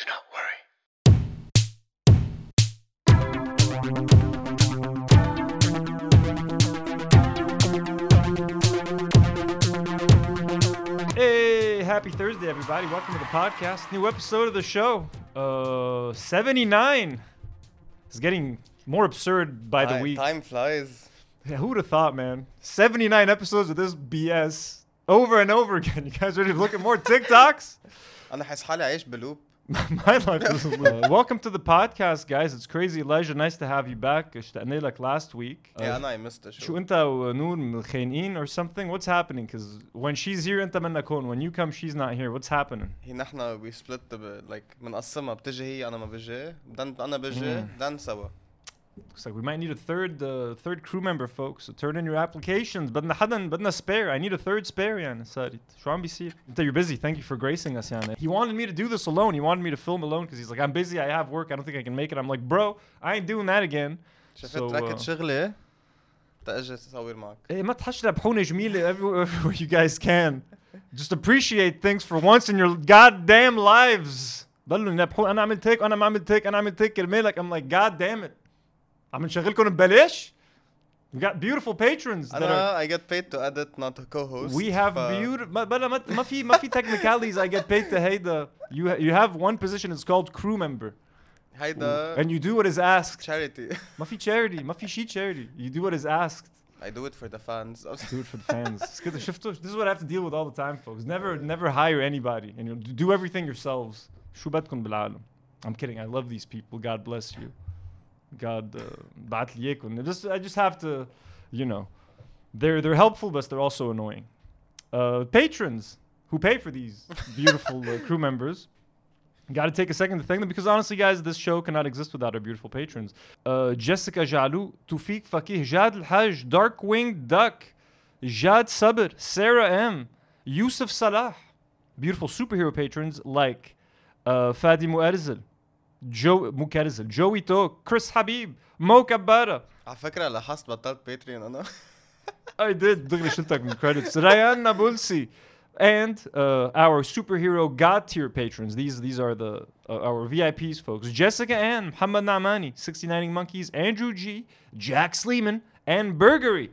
Do not worry. Hey, happy Thursday, everybody. Welcome to the podcast. New episode of the show. Uh, 79. It's getting more absurd by the Time- week. Time flies. Yeah, who would have thought, man? 79 episodes of this BS over and over again. You guys ready to look at more TikToks? انا حاسس حالي عايش بلوب My life is a loop. Welcome to the podcast, guys. It's crazy. Elijah, nice to have you back. اشتقنا لك last week. Uh, يا انا I missed the شو show انت ونور متخانقين or something? What's happening? Because when she's here انت منك هون. When you come, she's not here. What's happening? هي نحن we split the like بنقسمها بتجي هي انا ما بجي بدن انا بجي Mm. بدن سوا Looks like we might need a third uh, third crew member, folks. So turn in your applications. بدنا حدا بدنا spare. I need a third spare يعني صارت. شو عم بيصير؟ انت you're busy. Thank you for gracing us يعني. He wanted me to do this alone. He wanted me to film alone because he's like I'm busy. I have work. I don't think I can make it. I'm like, bro, I ain't doing that again. شفت So, ركض uh, شغلي تأجي صور معك Hey, ما تحش لبحونة جميلة everywhere, everywhere you guys can. Just appreciate things for once in your goddamn lives. ضلوا ينبحون انا عملت هيك انا ما عملت هيك انا عملت هيك كرمالك I'm like god damn it. عم نشغلكم ببلاش. We got beautiful patrons that are انا I get paid to edit not to co-host We have ف- beautiful ما بلا ما ما في ما في technicalities I get paid to هيدا you ha- you have one position it's called crew member هيدا and you do what is asked charity ما في charity ما في شي charity you do what is asked I do it for the fans do it for the fans it's good شفتوا this is what I have to deal with all the time folks never never hire anybody and you know, do everything yourselves شو بدكم بالعالم I'm kidding I love these people God bless you God uh, بعت لي إياكم. just I just have to you know they're they're helpful but they're also annoying uh, patrons who pay for these beautiful uh, crew members Got to take a second to thank them because honestly, guys, this show cannot exist without our beautiful patrons. Uh, Jessica Jalou, Tufik Fakih, Jad Al Haj, Darkwing Duck, Jad Sabir, Sarah M, Yusuf Salah. Beautiful superhero patrons like uh, Fadi Muerzil, Joe Mukerzil, Joey To, Chris Habib, Mo Kabara. على فكرة لاحظت بطلت باتريون انا I did. دغري شلتك من credits. Rayan Nabulsi. And uh, our superhero god tier patrons. These these are the uh, our VIPs, folks. Jessica Ann, Muhammad Namani, 69 Monkeys, Andrew G, Jack Sleeman, and Burgery.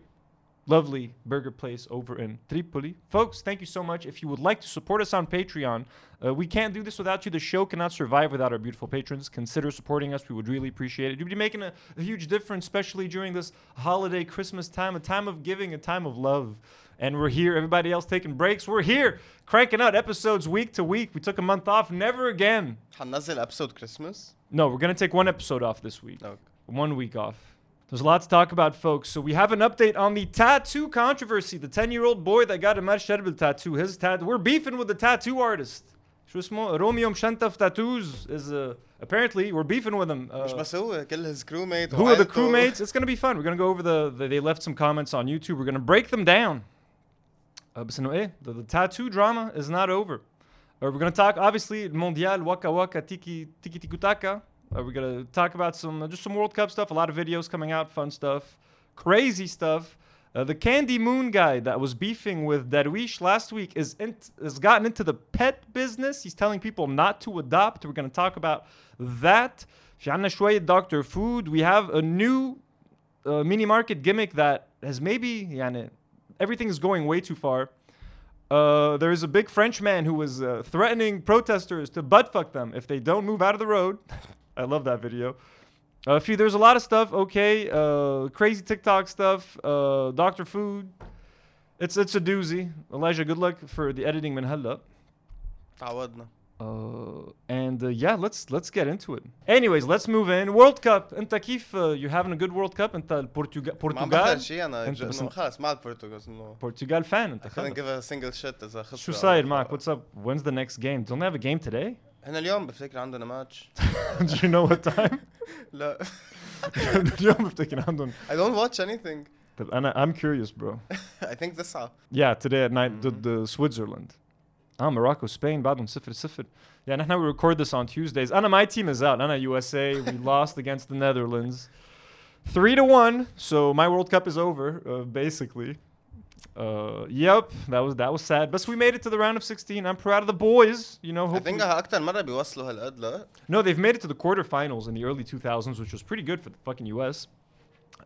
Lovely burger place over in Tripoli. Folks, thank you so much. If you would like to support us on Patreon, uh, we can't do this without you. The show cannot survive without our beautiful patrons. Consider supporting us. We would really appreciate it. You'd be making a, a huge difference, especially during this holiday Christmas time, a time of giving, a time of love. And we're here. Everybody else taking breaks. We're here, cranking out episodes week to week. We took a month off. Never again. حننزل ابسود كريسماس No, we're going to take one episode off this week Okay. one week off. There's a lot to talk about, folks. So we have an update on the tattoo controversy. The 10-year-old boy that got a Mar Sherbil tattoo, his tattoo. We're beefing with the tattoo artist. شو اسمه? Romeo Mshantaf Tattoos is uh, apparently we're beefing with him. مش Uh, بس هو كل his crewmate who are the وعيلته. crewmates? It's gonna be fun. We're gonna go over the, the they left some comments on YouTube. We're gonna break them down. Uh, بس إنه إيه, the, the tattoo drama is not over. Uh, we're gonna talk obviously Mondial Waka Waka Tiki Tiki Tikutaka. uh, we're gonna talk about some uh, just some World Cup stuff. A lot of videos coming out, fun stuff, crazy stuff. Uh, the Candy Moon guy that was beefing with Darwish last week is in, has gotten into the pet business. He's telling people not to adopt. We're gonna talk about that. Shana Doctor Food. We have a new uh, mini market gimmick that has maybe yani, everything is going way too far. Uh, there is a big French man who was uh, threatening protesters to butt fuck them if they don't move out of the road. I love that video. A few, there's a lot of stuff. Okay, uh, crazy TikTok stuff. Uh, Doctor Food. It's it's a doozy. Elijah, good luck for the editing من هلا. تعودنا Uh, and uh, yeah, let's let's get into it. Anyways, let's move in. World Cup. انت كيف uh, you having a good World Cup? انت البرتغال ما عم بحضر برتغال شيء انا أنت ج- بس انه أنت- خلص مع البرتغال انه برتغال fan انت I couldn't خلص. give a single shit اذا خسروا شو أو- صاير معك? What's up? When's the next game? Don't they have a game today? هنا اليوم بفتكر عندنا ماتش Do you know what time? لا اليوم بفتكر عندهم I don't watch anything طب انا I'm curious bro. I think تسعة Yeah, today at night Mhm. ضد uh, Switzerland. اه Morocco Spain بعدهم صفر صفر. Yeah, نحن we record this on Tuesdays. أنا my team is out. أنا USA. We lost against the Netherlands. Three to one. So my World Cup is over, uh, basically. Uh, yep, that was that was sad. But we made it to the round of 16. I'm proud of the boys. You know, I hopefully. think اكثر مره بيوصلوا هالقد لا No, they've made it to the quarterfinals in the early 2000s, which was pretty good for the fucking US.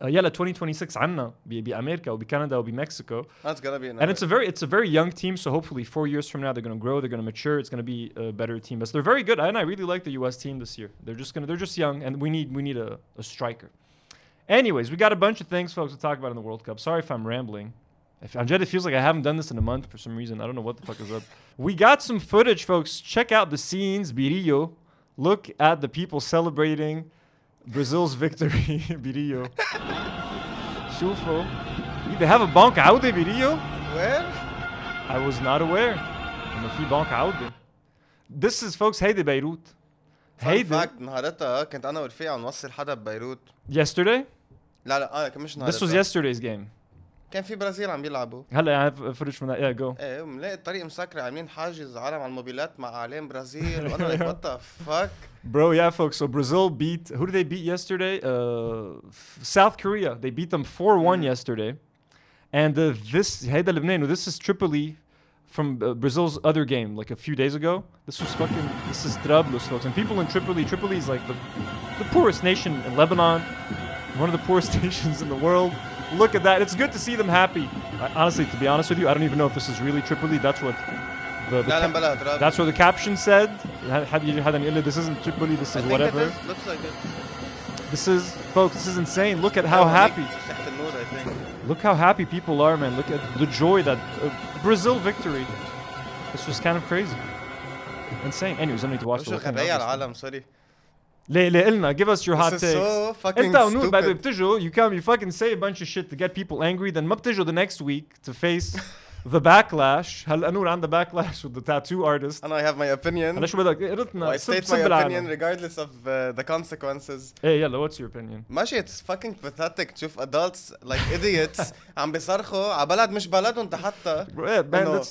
Uh, يلا 2026 عنا ب- بأمريكا وبكندا وبمكسيكو. That's gonna be And it's a very it's a very young team, so hopefully four years from now they're gonna grow, they're gonna mature, it's gonna be a better team. But they're very good, and I really like the US team this year. They're just gonna they're just young and we need we need a, a striker. Anyways, we got a bunch of things, folks, to talk about in the World Cup. Sorry if I'm rambling. If Anjed, it feels like I haven't done this in a month for some reason. I don't know what the fuck is up. We got some footage, folks. Check out the scenes, Birillo. Look at the people celebrating Brazil's victory, Birillo. شوفوا they have a bank عودة Birillo. Where? I was not aware انه في بنك عودة. This is folks هيدي بيروت. Fun هيدي fact نهارتها كنت انا ورفيق عم نوصل حدا ببيروت yesterday. لا لا اه كان مش نهارتها This was yesterday's game. كان في برازيل عم بيلعبوا هلا I have footage from that. Yeah, go. ايه وملاقي الطريق مسكرة عاملين حاجز عالم على الموبيلات مع اعلام برازيل وانا like what the fuck Bro, yeah, folks. So Brazil beat who did they beat yesterday? Uh, f- South Korea. They beat them 4-1 yesterday. And uh, this هيدا لبنان this is Tripoli from uh, Brazil's other game like a few days ago. This was fucking this is Trablus, folks. And people in Tripoli, Tripoli is like the the poorest nation in Lebanon, one of the poorest nations in the world. Look at that. It's good to see them happy. I, honestly, to be honest with you, I don't even know if this is really Tripoli. That's what the, the that's what the caption said. Had you had an illa? This isn't Tripoli. This is whatever. Is, looks like it. This is, folks. This is insane. Look at how happy. Look how happy people are, man. Look at the joy that uh, Brazil victory. It's just kind of crazy. Insane. Anyways, I need to watch the. شو whole thing, غبية على obviously. العالم سوري ليه ليه قلنا give us your hot This is takes. so fucking انت ونور بعد stupid بتجوا you come you fucking say a bunch of shit to get people angry then ما بتجوا the next week to face the backlash هلا نور عندها backlash with the tattoo artist انا I have my opinion هلا شو بدك قلتنا I سب state سب my العالم opinion regardless of uh, the consequences ايه يلا what's your opinion ماشي it's fucking pathetic تشوف adults like idiots عم بيصرخوا على بلد مش بلدهم حتى Bro, yeah, man, إنه that's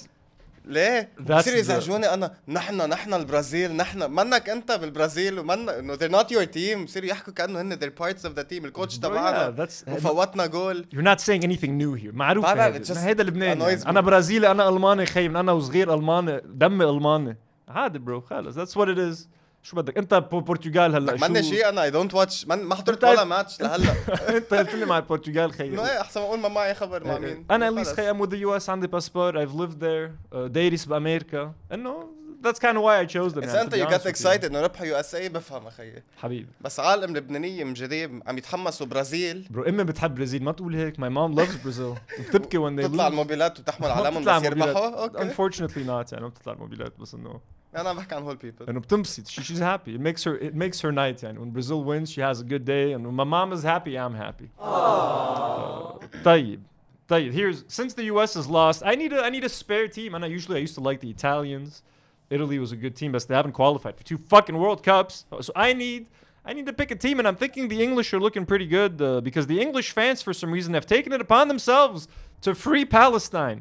ليه؟ The- يزعجوني انا نحن نحن البرازيل نحن منك أنت بالبرازيل ومن انه they're not your team. بصيروا يحكوا كأنه هن they're parts of the team الكوتش تبعنا. وفوتنا جول. You're not saying anything new here. معروف بعرف، هيدا it just هيدا لبنان annoys يعني. أنا برازيلي أنا ألماني خي من أنا وصغير ألماني دمي ألماني. عادي برو خلص. That's what it is. شو بدك؟ انت بورتوغال هلأ شو ماني شيء أنا اي دونت واتش ما حضرت ولا ماتش لهلأ. انت قلت لي مع البرتغال خيي إنه إيه أحسن أقول ما معي خبر مع إيه، إيه. مين. أنا ليس خيي ام ذا يو اس عندي باسبور ايف ليف ذير دايريس بأمريكا. إنه ذاتس كان واي اي تشوز ذم إذا يعني، أنت يو جت اكسايتد إنه ربحوا يو اس اي بفهم أخي حبيبي. بس عالم لبنانية مجريب عم يتحمسوا برازيل. برو امي بتحب برازيل ما تقول هيك. ماي مام لافز برازيل بتبكي وين تطلع الموبيلات وتحمل علامهم بس يربحوا أوكي. انفورشنتلي نوت يعني ما بتطلع الموبيلات بس إنه انا عم بحكي عن هول بيبل انه بتنبسط she, she's happy it makes her it makes her night يعني when Brazil wins she has a good day and when my mom is happy I'm happy uh, طيب طيب here's since the US is lost I need a I need a spare team and I usually I used to like the Italians Italy was a good team but they haven't qualified for two fucking World Cups so I need I need to pick a team and I'm thinking the English are looking pretty good uh, because the English fans for some reason have taken it upon themselves to free Palestine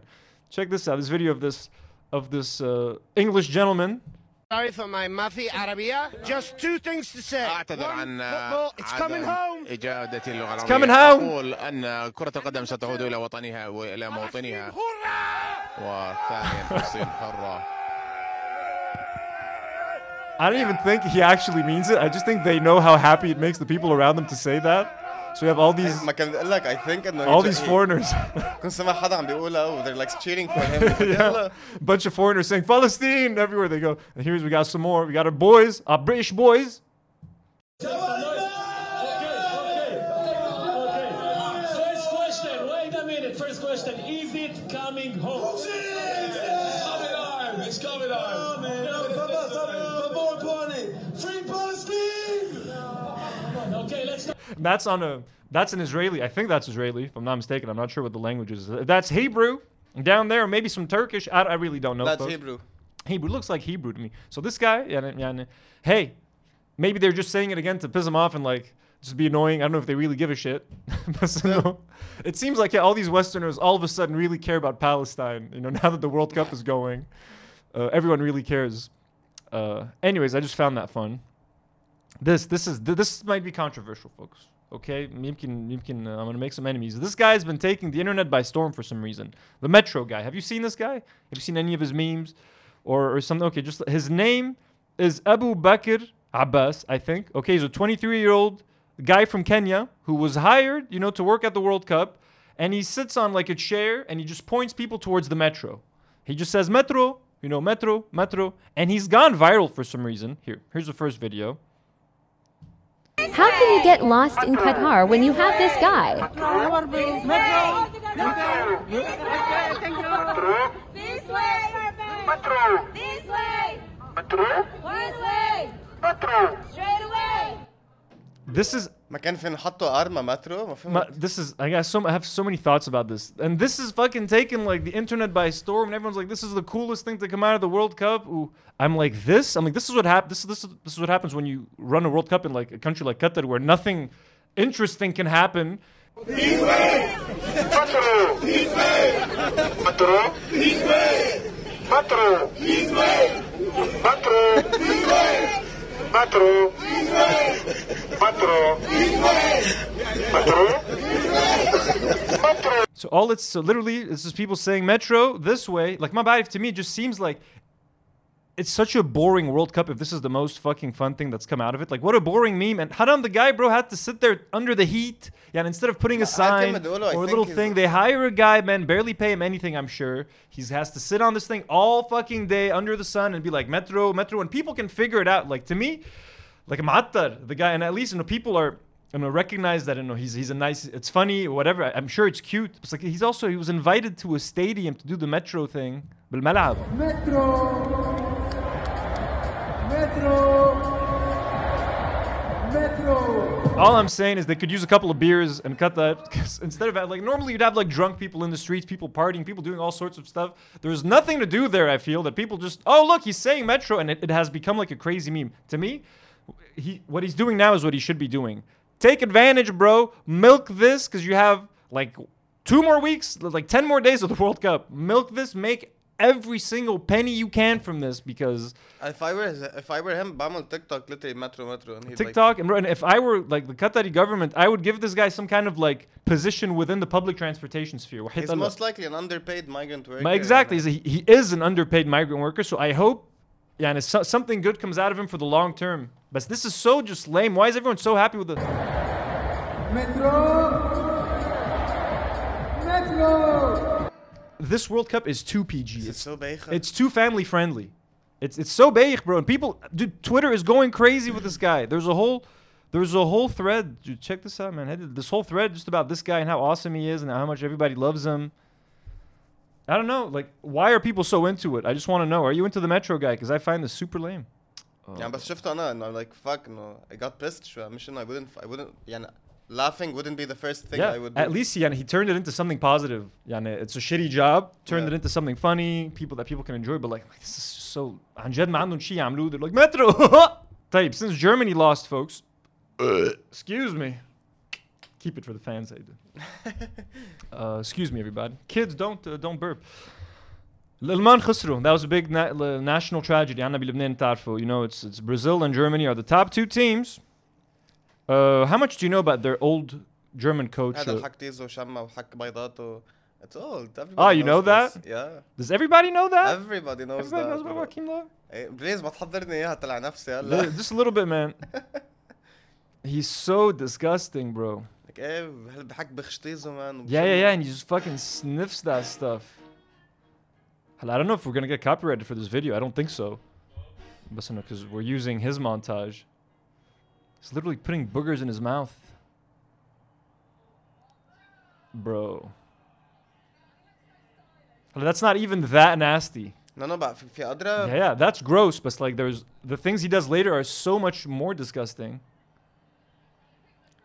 check this out this video of this of this uh, English gentleman Sorry for my Mafi Arabia. Just two things to say. اعتذر One, عن football, it's عدم coming home. إجادة اللغة It's العربية coming home. أقول أن كرة القدم ستعود إلى وطنها وإلى موطنها وثانيا فلسطين حرة I don't even think he actually means it. I just think they know how happy it makes the people around them to say that. So you have all these ما كان بقول لك I think انه all he- these he- foreigners, كنت سمع حدا عم بيقولها و they're like cheering for him يلا a bunch of foreigners saying Palestine everywhere they go. And here's we got some more. We got our boys, our British boys. that's on a that's an Israeli. I think that's Israeli, if I'm not mistaken. I'm not sure what the language is. That's Hebrew down there. Maybe some Turkish. I, I really don't know. That's folks. Hebrew. Hebrew looks like Hebrew to me. So this guy, yeah, yeah, hey, maybe they're just saying it again to piss him off and like just be annoying. I don't know if they really give a shit. so, no. It seems like yeah, all these Westerners all of a sudden really care about Palestine. You know, now that the World Cup is going, uh, everyone really cares. Uh, anyways, I just found that fun. This this is this might be controversial, folks. Okay, Mimkin, Mimkin, uh, I'm gonna make some enemies. This guy's been taking the internet by storm for some reason. The Metro guy. Have you seen this guy? Have you seen any of his memes or, or something? Okay, just his name is Abu Bakr Abbas, I think. Okay, he's a 23 year old guy from Kenya who was hired, you know, to work at the World Cup, and he sits on like a chair and he just points people towards the Metro. He just says Metro, you know, Metro, Metro, and he's gone viral for some reason. Here, here's the first video. How can you get lost in Qatar when you have this guy? This way! This way! This way! Metro! Straight away! This is ما كان فين حطوا ارما مترو ما Ma- فهمت this is I got so I have so many thoughts about this, and this is fucking taking like the internet by storm, and everyone's like, "This is the coolest thing to come out of the World Cup." Ooh, I'm like, this. I'm like, this is what hap- This is this is this is what happens when you run a World Cup in like a country like Qatar, where nothing interesting can happen. so all it's so literally it's just people saying Metro this way. Like my bad, to me, just seems like it's such a boring World Cup if this is the most fucking fun thing that's come out of it. Like, what a boring meme. And Haram, the guy, bro, had to sit there under the heat. Yeah, and instead of putting a sign or a little thing, they hire a guy, man, barely pay him anything, I'm sure. He has to sit on this thing all fucking day under the sun and be like, Metro, Metro. And people can figure it out. Like, to me, like, Ma'attar, the guy, and at least, you know, people are. I'm gonna recognize that. you know he's he's a nice. It's funny, whatever. I'm sure it's cute. It's like he's also he was invited to a stadium to do the metro thing. Metro. All I'm saying is they could use a couple of beers and cut that. instead of like normally you'd have like drunk people in the streets, people partying, people doing all sorts of stuff. There's nothing to do there. I feel that people just oh look he's saying Metro and it, it has become like a crazy meme. To me, he what he's doing now is what he should be doing. Take advantage, bro. Milk this because you have like two more weeks, like ten more days of the World Cup. Milk this. Make every single penny you can from this because if I were if I were him بعمل تيك توك literally metro metro and he'd like TikTok and, bro, and if I were like the Qatari government, I would give this guy some kind of like position within the public transportation sphere. وحياة he's الله. most likely an underpaid migrant worker Ma- exactly, he's a- he, he is an underpaid migrant worker. So I hope, yeah, and so, something good comes out of him for the long term. But this is so just lame. Why is everyone so happy with the? This World Cup is too PG. it's It's so بايخة it's too family friendly. It's it's so big, bro. And people, dude, Twitter is going crazy with this guy. There's a whole there's a whole thread. Dude, check this out, man. I did This whole thread just about this guy and how awesome he is and how much everybody loves him. I don't know, like, why are people so into it? I just want to know. Are you into the Metro guy? Because I find this super lame. يعني بس شفته انا انه like fuck انه I got pissed شوية مش انه I wouldn't I wouldn't يعني laughing wouldn't be the first thing yeah, I would do. at least yeah, he turned it into something positive. Yeah, it's a shitty job. Turned Yeah. it into something funny, people that people can enjoy. But like, this is just so. عن جد ما عندهم شيء يعملوه. They're like Metro. طيب, since Germany lost, folks. excuse me. Keep it for the fans, I do. uh, excuse me, everybody. Kids, don't uh, don't burp. الألمان خسروا. That was a big na- l- national tragedy. عنا بلبنان تعرفوا. You know, it's it's Brazil and Germany are the top two teams. Uh, how much do you know about their old German coach? هذا uh, الحك تيزو وشمة وحك بيضاته it's old everybody Ah, you knows know this. that? yeah does everybody know that? everybody knows Everybody that knows about bro. Joaquin Love? إيه، بليز ما تحضرني اياها طلع نفسي Li- هلا Just a little bit, man. He's so disgusting, bro. like ايه هل بحك بخشتيزو مان Yeah, yeah, yeah, and he just fucking sniffs that stuff. Hell, I don't know if we're gonna get copyrighted for this video. I don't think so. But no, because we're using his montage. He's literally putting boogers in his mouth. Bro. Hell, That's not even that nasty. no no بقى في, في Yeah, قدرة yeah, that's gross, but like there's the things he does later are so much more disgusting.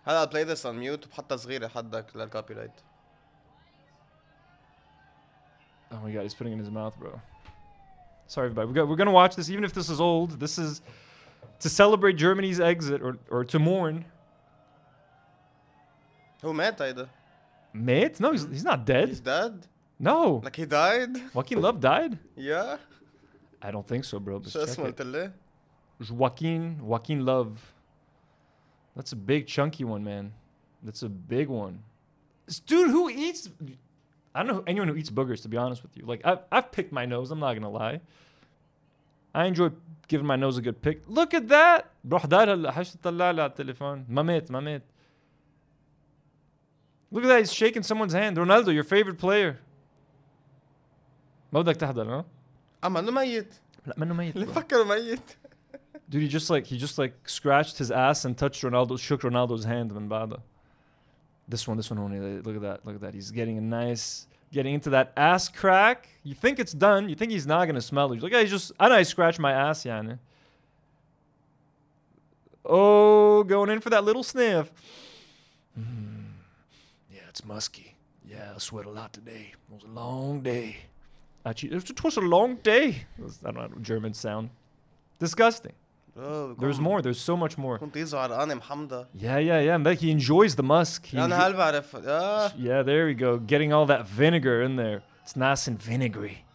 هلا I'll play this on mute وبحطها صغيرة حدك للكوبي رايت Oh my god, he's putting it in his mouth, bro. Sorry, everybody. We got, we're gonna watch this, even if this is old. This is to celebrate Germany's exit or, or to mourn. Who met either? Met? No, he's, he's not dead. He's dead? No. Like he died? Joaquin Love died? Yeah. I don't think so, bro. Joaquin, Joaquin Love. That's a big chunky one, man. That's a big one. This dude who eats I don't know anyone who eats boogers to be honest with you. Like I've I've picked my nose, I'm not gonna lie. I enjoy giving my nose a good pick. Look at that. بروح دار هلا حش تطلع لي على التليفون. ما مات ما مات. Look at that. He's shaking someone's hand. Ronaldo, your favorite player. ما بدك تحضر ها؟ اما انه ميت لا منه ميت. اللي bro. فكروا ميت Dude, he just like he just like scratched his ass and touched Ronaldo, shook Ronaldo's hand من بعدها. This one, this one only. Look at that, look at that. He's getting a nice, getting into that ass crack. You think it's done. You think he's not gonna smell it. He's like, I just, I know I scratched my ass, yani. Oh, going in for that little sniff. Mm. Yeah, it's musky. Yeah, I sweat a lot today. It was a long day. Actually, it was a long day. I don't know, German sound. Disgusting. برو There's more. There's so much more. كنت يزو عرقانه محمضه Yeah, yeah, yeah. Like he enjoys the musk. He انا enjo- هل بعرف اه yeah, there we go. Getting all that vinegar in there. It's nice and vinegary.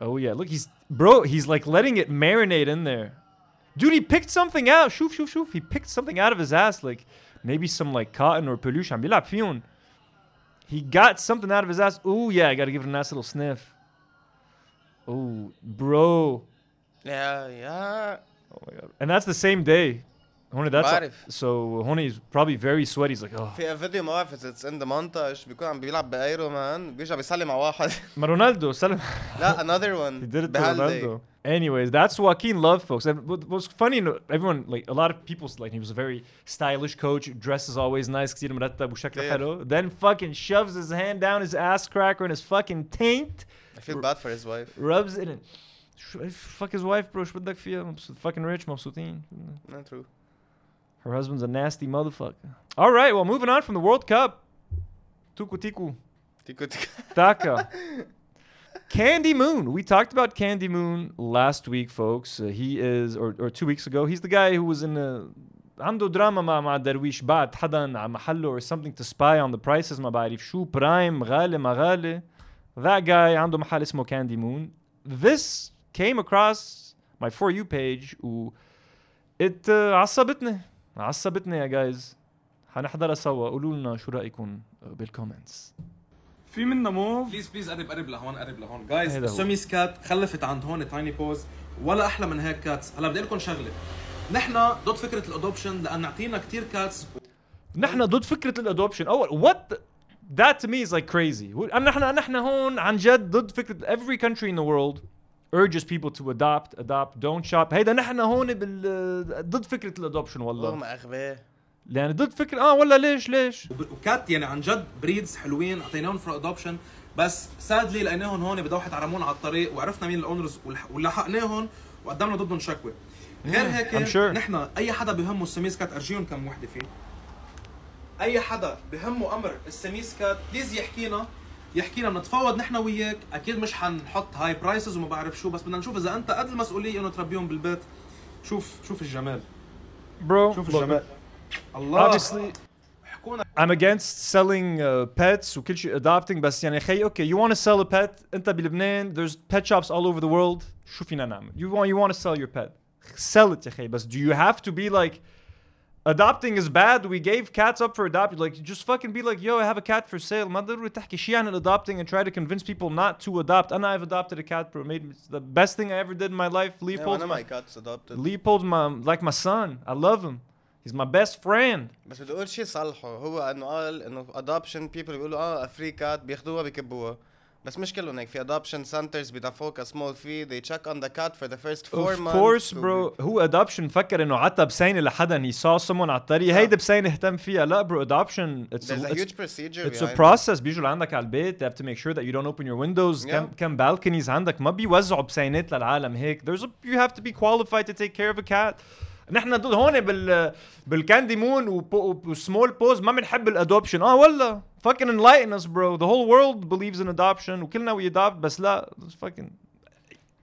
Oh yeah, look, he's bro. He's like letting it marinate in there. Dude, he picked something out. Shoof, shoof, shoof. He picked something out of his ass, like maybe some like cotton or peluche. عم بيلعب فيهم. He got something out of his ass. Oh yeah, I gotta give it a nice little sniff. Oh, bro. يا يا Oh my god. And that's the same day. Honey, that's بعرف. so Honey's probably very sweaty. He's like, oh, في فيديو ما بعرف اذا اتس ان ذا مونتاج بيكون عم بيلعب بايرو مان بيرجع بيسلم على واحد ما رونالdo سلم. لا another He one did it to بهالدي. Ronaldo. Anyways, that's Joaquin Love, folks. And what what was funny, you know, everyone, like, a lot of people, like, he was a very stylish coach, dresses always nice, كتير مرتب وشكله كتير. حلو. Then fucking shoves his hand down his ass cracker in his fucking taint, I feel bad for his wife rubs it in. Sh- Fuck his wife, bro. شو بدك فيها؟ مبسوط- Fucking rich, مبسوطين. not true Her husband's a nasty motherfucker. All right, well, moving on from the World Cup. Tuku tiku. تيكو تيكو Taka. Candy Moon. We talked about Candy Moon last week, folks. Uh, he is, or, or two weeks ago, he's the guy who was in a. عنده دراما مع مع درويش بعد حدا على محله or something to spy on the prices ما بعرف شو برايم غالي ما غالي that guy عنده محل اسمه Candy Moon this came across my for you page و it uh, عصبتني. عصبتني يا guys. حنحضرها سوا. قولوا لنا شو رأيكم uh, بالكومنتس في منا موف بليز بليز قرب قرب لهون قرب لهون. جايز. السوميس كات خلفت عند هون تايني بوز ولا أحلى من هيك كاتس هلا بدي لكم شغلة. نحن ضد فكرة الادوبشن لأن اعطينا كثير كاتس نحن ضد فكرة الادوبشن أول the- that to me is like crazy نحن نحن هون عن جد ضد فكرة every country in the world. Urges people to adopt adopt don't shop. هيدا نحن هون بال ضد فكرة الادوبشن والله. هم اغبياء يعني ضد فكره آه ولا ليش ليش؟ وكات يعني عن جد بريدز حلوين أعطيناهم فور ادوبشن بس سادلي لقيناهم هون بدوحه عرمون على الطريق وعرفنا مين الاونرز ولحقناهم وقدمنا ضدهم شكوى غير هيك I'm sure. نحن أي حدا بهمه السميس كات أرجيهم كم وحدة فيه. أي حدا بهمه أمر السميس كات بليز يحكينا يحكينا بنتفاوض نحن وياك. أكيد مش حنحط هاي برايسز وما بعرف شو بس بدنا نشوف إذا أنت قد المسؤولية إنه تربيهم بالبيت. شوف شوف الجمال. Bro شوف الجمال. الله. obviously حكونا I'm against selling uh, pets وكل شيء adopting بس يعني خي okay you want to sell a pet أنت بلبنان there's pet shops all over the world. شو فينا نعمل؟ You want you want to sell your pet. Sell it يا خي بس do you have to be like adopting is bad we gave cats up for adoption like just fucking be like yo I have a cat for sale ما ضروري تحكي شيء عن adopting and try to convince people not to adopt أنا I've adopted a cat bro made it's the best thing I ever did in my life Yeah, Leopold's one of my, my cats adopted Leopold's my like my son I love him he's my best friend بس بدي اقول شيء صلحه هو انه قال انه ادوبشن بيبل بيقولوا اه فري كات بياخذوها بيكبوها بس مش كلهم هيك في ادوبشن سنترز بيدفعوك سمول في they check on the cat for the first four Of months course to bro هو adoption فكر انه عطى بسينه لحدا he saw someone على الطريق صح. هيدا بسينه اهتم فيها لا bro adoption it's there's a, a it's, huge procedure it's a behind it. process بيجوا لعندك على البيت they have to make sure that you don't open your windows Yeah. كم كم balconies عندك ما بيوزعوا بسينات للعالم هيك there's a, you have to be qualified to take care of a cat نحن ضد هون بال بالكاندي مون وسمول بوز ما بنحب الادوبشن اه ولا fucking enlighten us bro the whole world believes in adoption وكلنا we adopt بس لا it's fucking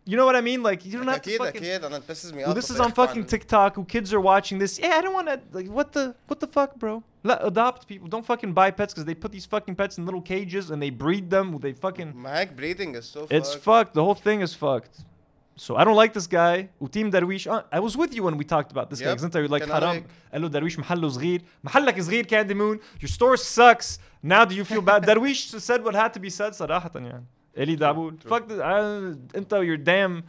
you know what I mean like you don't have to اكيد fucking اكيد انا pisses me Well, off this is لما on يحكوا fucking عن- TikTok. Who kids are watching this? Yeah, I don't want to. Like, what the what the fuck, bro? Let adopt people. Don't fucking buy pets because they put these fucking pets in little cages and they breed them. They fucking. ما هيك breeding is so It's fucked. fucked. The whole thing is fucked. So I don't like this guy. وتيم درويش uh, I was with you when we talked about this guy. Yep. Because انت you're like كان حرام. عليك. قال له درويش محله صغير. محلك صغير Candy Moon. Your store sucks. Now do you feel bad? درويش said what had to be said صراحة يعني. Eli Daboud. Fuck the, uh, انت your damn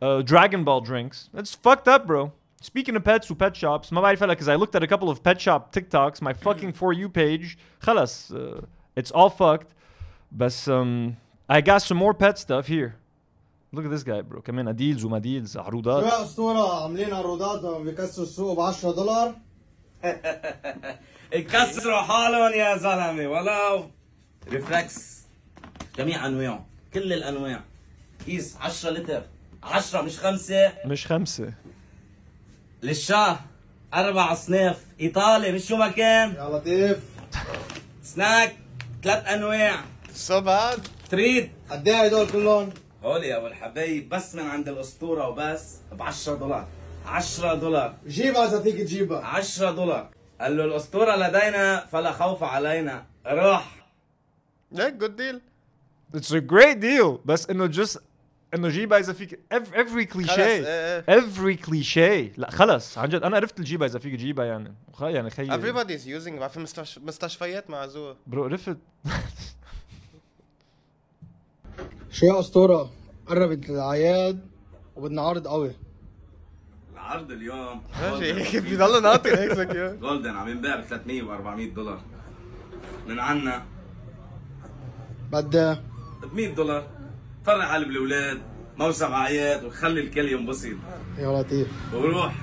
uh, Dragon Ball drinks. That's fucked up, bro. Speaking of pets و pet shops, ما بعرف هلا because I looked at a couple of pet shop TikToks. My fucking for you page. خلص. Uh, it's all fucked. بس um, I got some more pet stuff here. Look at this guy, bro. كمان اديلز ومديلز عروضات. شو اسطوره عاملين عروضات بيكسروا السوق ب 10 دولار. يكسروا حالهم يا زلمة. ولو ريفلكس جميع انواعه كل الأنواع. كيس 10 لتر. 10 مش خمسة. مش خمسة. للشاه أربع أصناف. ايطالي مش شو ما كان. يا لطيف. سناك ثلاث أنواع. So bad. تريد قد إيه هدول كلهم؟ هول يا أبو الحبايب بس من عند الأسطورة وبس ب 10 دولار. 10 دولار. جيبها اذا فيك تجيبها 10 دولار. قال له الأسطورة لدينا فلا خوف علينا. روح. Yeah, good deal. It's a great deal. بس إنه just إنه جيبها اذا فيك every, إيه، every cliché. لا خلص. عن جد أنا عرفت الجيبها اذا فيك تجيبها يعني. خ- يعني خيي Everybody's using بعرف في مستش... مستشفيات معزوة. برو عرفت؟ شو يا أسطورة؟ قربت الاعياد وبدنا عرض قوي. العرض اليوم. ماشي هيك بيضل ناطر هيك زكي. جولدن عم ينباع ب 300 و 400 دولار. من عنا. بدي ب 100 دولار. فرع على الأولاد موسم أعياد وخلي الكل ينبسط. يا لطيف. وروح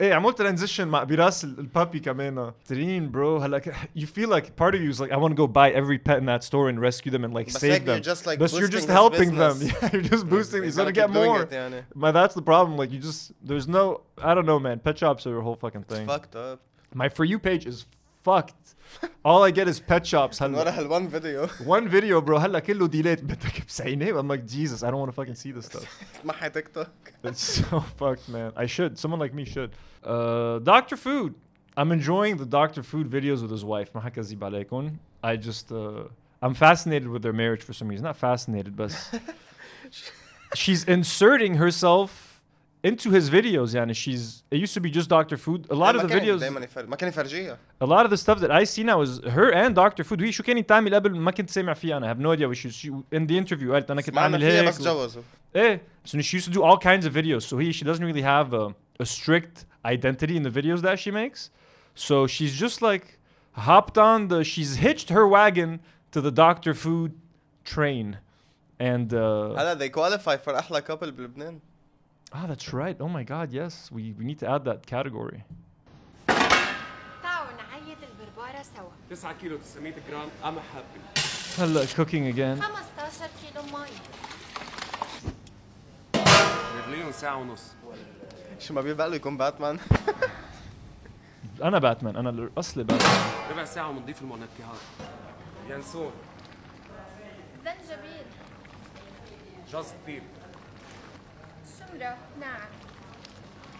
ايه عملت ترانزيشن مع براس ال- البابي كمان ترين برو هلا ك- you feel like part of you is like I want to go buy every pet in that store and rescue them and like But save like them you're just, like, but you're just boosting his helping them business. yeah you're just boosting he's You gonna gotta get keep doing more it, يعني. but that's the problem like you just there's no I don't know man pet shops are a whole fucking It's thing fucked up. my for you page is fucked all I get is pet shops من ورا هلا هالون فيديو one video bro هلا كله ديليت بدك بسعينه I'm like Jesus I don't want to fucking see this stuff محي تيك توك. It's so fucked, man. I should. Someone like me should. Uh, Dr. Food. I'm enjoying the Dr. Food videos with his wife. ما حكذب عليكم. I just, uh, I'm fascinated with their marriage for some reason. Not fascinated, but she's inserting herself into his videos. يعني she's, it used to be just Dr. Food. A lot ما of the كان videos, دايما يفرج ما كان يفرجيها. a lot of the stuff that I see now is her and Dr. Food. وهي شو كانت تعمل قبل ما كنت سامع فيها أنا. I have no idea what she, she in the interview قالت أنا كنت سمعنا أعمل فيها هيك بس و- جوزوا. Eh, so she used to do all kinds of videos. So he, she doesn't really have a, a strict identity in the videos that she makes. So she's just like hopped on the. She's hitched her wagon to the Doctor Food train, and uh, هلا they qualify for أحلى couple بلبنان. ah, that's right. Oh my God, yes, we we need to add that category. تعالوا نعيد البربارة سوا 9 كيلو 900 جرام قمح حبي Hello, cooking again. 15 كيلو مي برلين ساعة ونص شو ما بيبقى له يكون باتمان. أنا باتمان. أنا الأصلي باتمان. ربع ساعة وبنضيف المنكهات ينسون زنجبيل جوز الطيب شمرة ناعم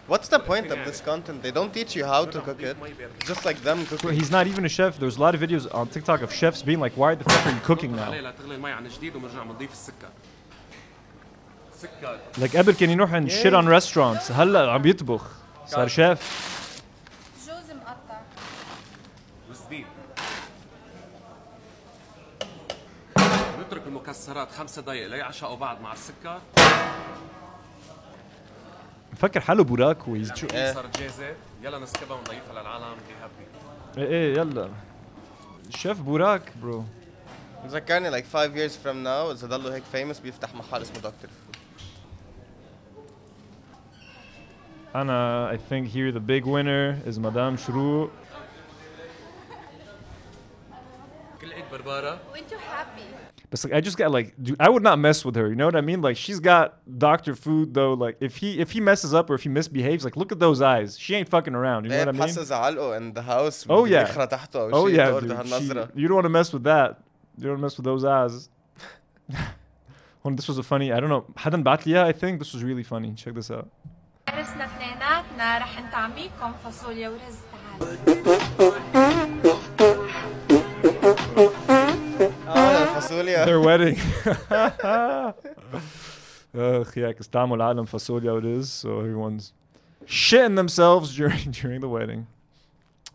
What's the point of this content? They don't teach you how to cook it. Just like them Bro, cooking. He's not even a chef. There's a lot of videos on TikTok of chefs being like, "Why the fuck are you cooking now?" عليه لتغلي المي عن جديد وبنرجع بنضيف السكر سكر Like قبل كان يروح and shit on restaurants. هلا عم يطبخ. صار شيف. جوز مقطع وزبيب نترك المكسرات خمسة دقايق ليعشقوا بعض مع السكر مفكر حاله براك ويز شو هي صارت جاهزة يلا نسكبها ونضيفها للعالم. بهبي إيه إيه يلا. شيف براك. برو. ذكرني like five years from now إذا ضلوا هيك famous بيفتح محل اسمه دكتور فود. أنا I think here the big winner is مدام شروق كل عيد بربارة. وانتو حابي But like, I just got like, dude, I would not mess with her. You know what I mean? Like, she's got Doctor Food though. Like, if he if he messes up or if he misbehaves, like, look at those eyes. She ain't fucking around. You know ايه what I mean? بحس إذا علقوا in the house Oh yeah. بيخرى تحته أو Oh شيء yeah, دور dude. She, هالنظرة. you don't want to mess with that. You don't want to mess with those eyes. Hold on, this was a funny. I don't know. حدا بعت لي إياها, I think this was really funny. Check this out. عرسنا اثنيناتنا رح نطعميكم فاصوليا ورز تعالوا اه الفاصوليا. Their wedding. Ugh, yeah, because Tamil Alam Fasolia it is, so everyone's shitting themselves during during the wedding.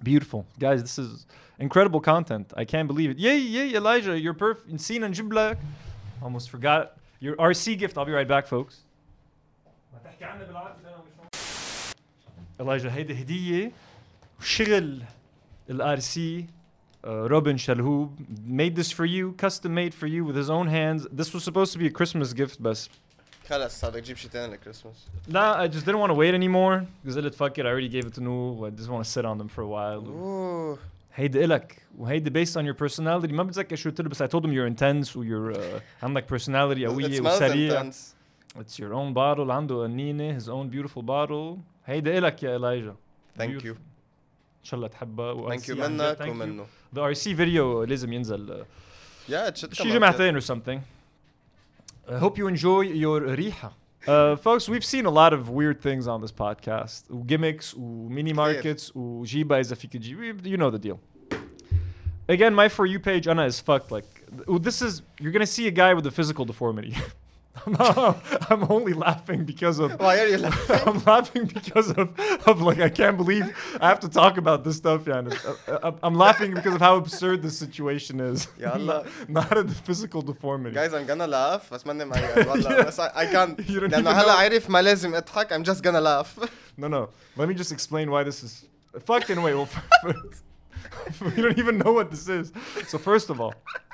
Beautiful. Guys, this is incredible content. I can't believe it. Yay, yay, Elijah, you're perfect. Seen and Jiblak. Almost forgot your RC gift. I'll be right back, folks. Elijah هيدي هدية شغل الار سي Robin Shalhoub made this for you, custom made for you with his own hands. This was supposed to be a Christmas gift, بس خلص بدك تجيب شي تاني لكريسماس Nah, I just didn't want to wait anymore. because قلت fuck it, I already gave it to Noor. I just want to sit on them for a while. اوه هيدي إلك وهيدي based on your personality ما بتذكر شو قلت له بس I told him you're intense ويور uh, عندك personality It قوية smells وسريع. intense. It's your own bottle عنده قنينة his own beautiful bottle. هيدي إلك يا إلايجا. Thank Beautiful. you. إن شاء الله تحبها و Thank you RC عن جد. منك Thank you. ومنه. The RC video لازم ينزل uh, Yeah, it should شي come out. جمعتين or something. I hope you enjoy your ريحة. Uh, folks, we've seen a lot of weird things on this podcast. Gimmicks, mini markets, وجيبة إذا فيك تجيب. You know the deal. Again, my For You page, Anna, is fucked. Like, this is, you're gonna see a guy with a physical deformity. I'm, not- I'm only laughing because of. Why are you laughing? I'm laughing because of, of like I can't believe I have to talk about this stuff, yeah. and, uh, uh, I'm laughing because of how absurd this situation is. يلا. not at the physical deformity. Guys, I'm gonna laugh بس ماني معيد والله بس I, I can't You don't لأنه even هلا know. عارف ما لازم اضحك I'm just gonna laugh No, no. Let me just explain why this is. Fucking wait. Well, first, we don't even know what this is. So first of all,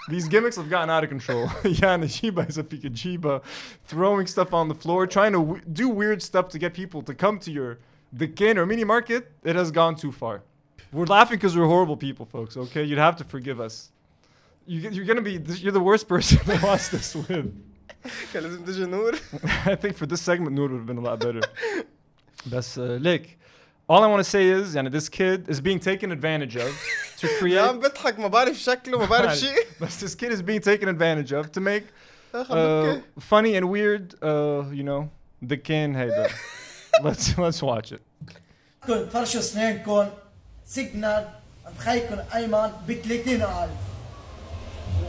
these gimmicks have gotten out of control. Yana Shiba is a Pikajiba, throwing stuff on the floor, trying to w- do weird stuff to get people to come to your the or mini market. It has gone too far. We're laughing because we're horrible people, folks. Okay, you'd have to forgive us. You, are gonna be you're the worst person that lost this win. I think for this segment, Noor would have been a lot better. That's uh, All I want to say is, يعني this kid is being taken advantage of to يا create. عم بضحك ما بعرف شكله ما بعرف شيء But this kid is being taken advantage of to make آخ، uh, ببكي. funny and weird, uh, you know, the kin. Hey, the, let's let's watch it. كن فرشوا سنينكم سيجنال عند خيكم ايمن ب 30000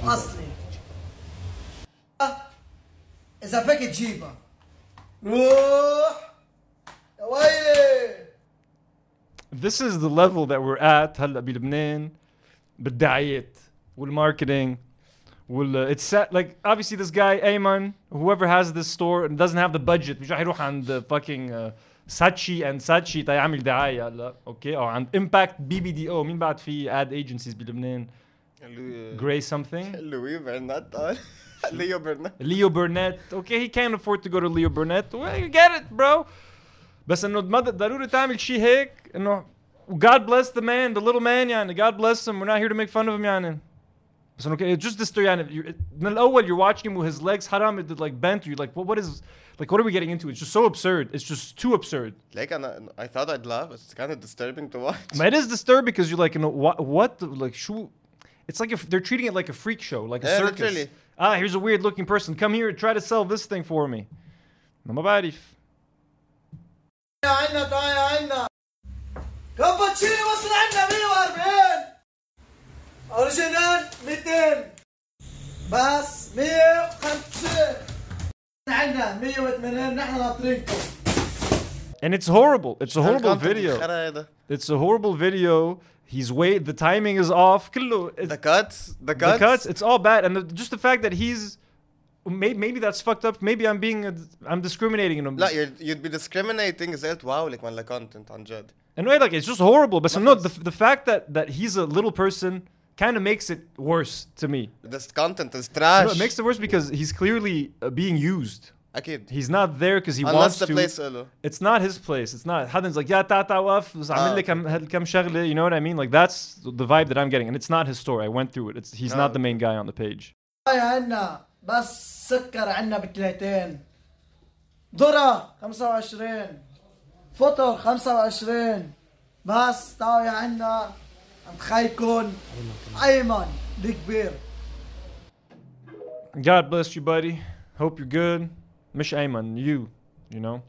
واصلي أه، اذا فيك تجيبها روح يا ويلي This is the level that we're at هلا بلبنان بالدعايات والmarketing وال it's set like obviously this guy Ayman whoever has this store and doesn't have the budget مش راح يروح عند fucking uh, Sachi and Sachi تيعمل دعاية هلا اوكي او عند Impact BBDO مين بعد في ad agencies بلبنان Gray something لوي برنات قال ليو برنات Leo Burnett okay he can't afford to go to Leo Burnett well you get it bro بس انه ما ضروري تعمل شيء هيك انه God bless the man the little man يعني God bless him we're not here to make fun of him يعني بس انه okay, just this يعني you- من الاول you're watching him with his legs حرام it like bent you're like what, what is like what are we getting into it's just so absurd it's just too absurd ليك انا I thought I'd laugh but it's kind of disturbing to watch But it is disturbing because you're like you know what what the- like شو it's like if they're treating it like a freak show like a Yeah, circus literally. ah here's a weird looking person come here try to sell this thing for me ما بعرف عنا تعال عنا كابتشينو وصل عنا 140 اوريجينال 200 بس 150 عنا 180 نحن ناطرينكم And it's horrible. It's a horrible الcontent video. الخرا هذا. It's a horrible video. He's way the timing is off. كله The cuts the the cuts cuts. It's all bad, and the, just the fact that he's maybe, maybe that's fucked up. Maybe I'm being i I'm discriminating. And لا you'd, you'd be discriminating إذا قلت واو لك ولا content عن جد and way like it's just horrible. But no, the the fact that that he's a little person kind of makes it worse to me. This content is No, trash it makes it worse because he's clearly uh, being used. أكيد He's not there because he Unless wants the to. place له. It's not his place. It's not. حدن's like yeah تا تا وقف بس عامل لي okay. كم هال- كم شغلة. You know what I mean? Like that's the vibe that I'm getting, and it's not his story. I went through it. It's he's Ah, not the main guy on the page. هاي عنا بس سكر عنا بتلاتين ذرة 25 فطر 25 بس تعالوا يا عنا عند خيكم ايمن الكبير God bless you, buddy. Hope you're good. Mish Ayman, you, you know.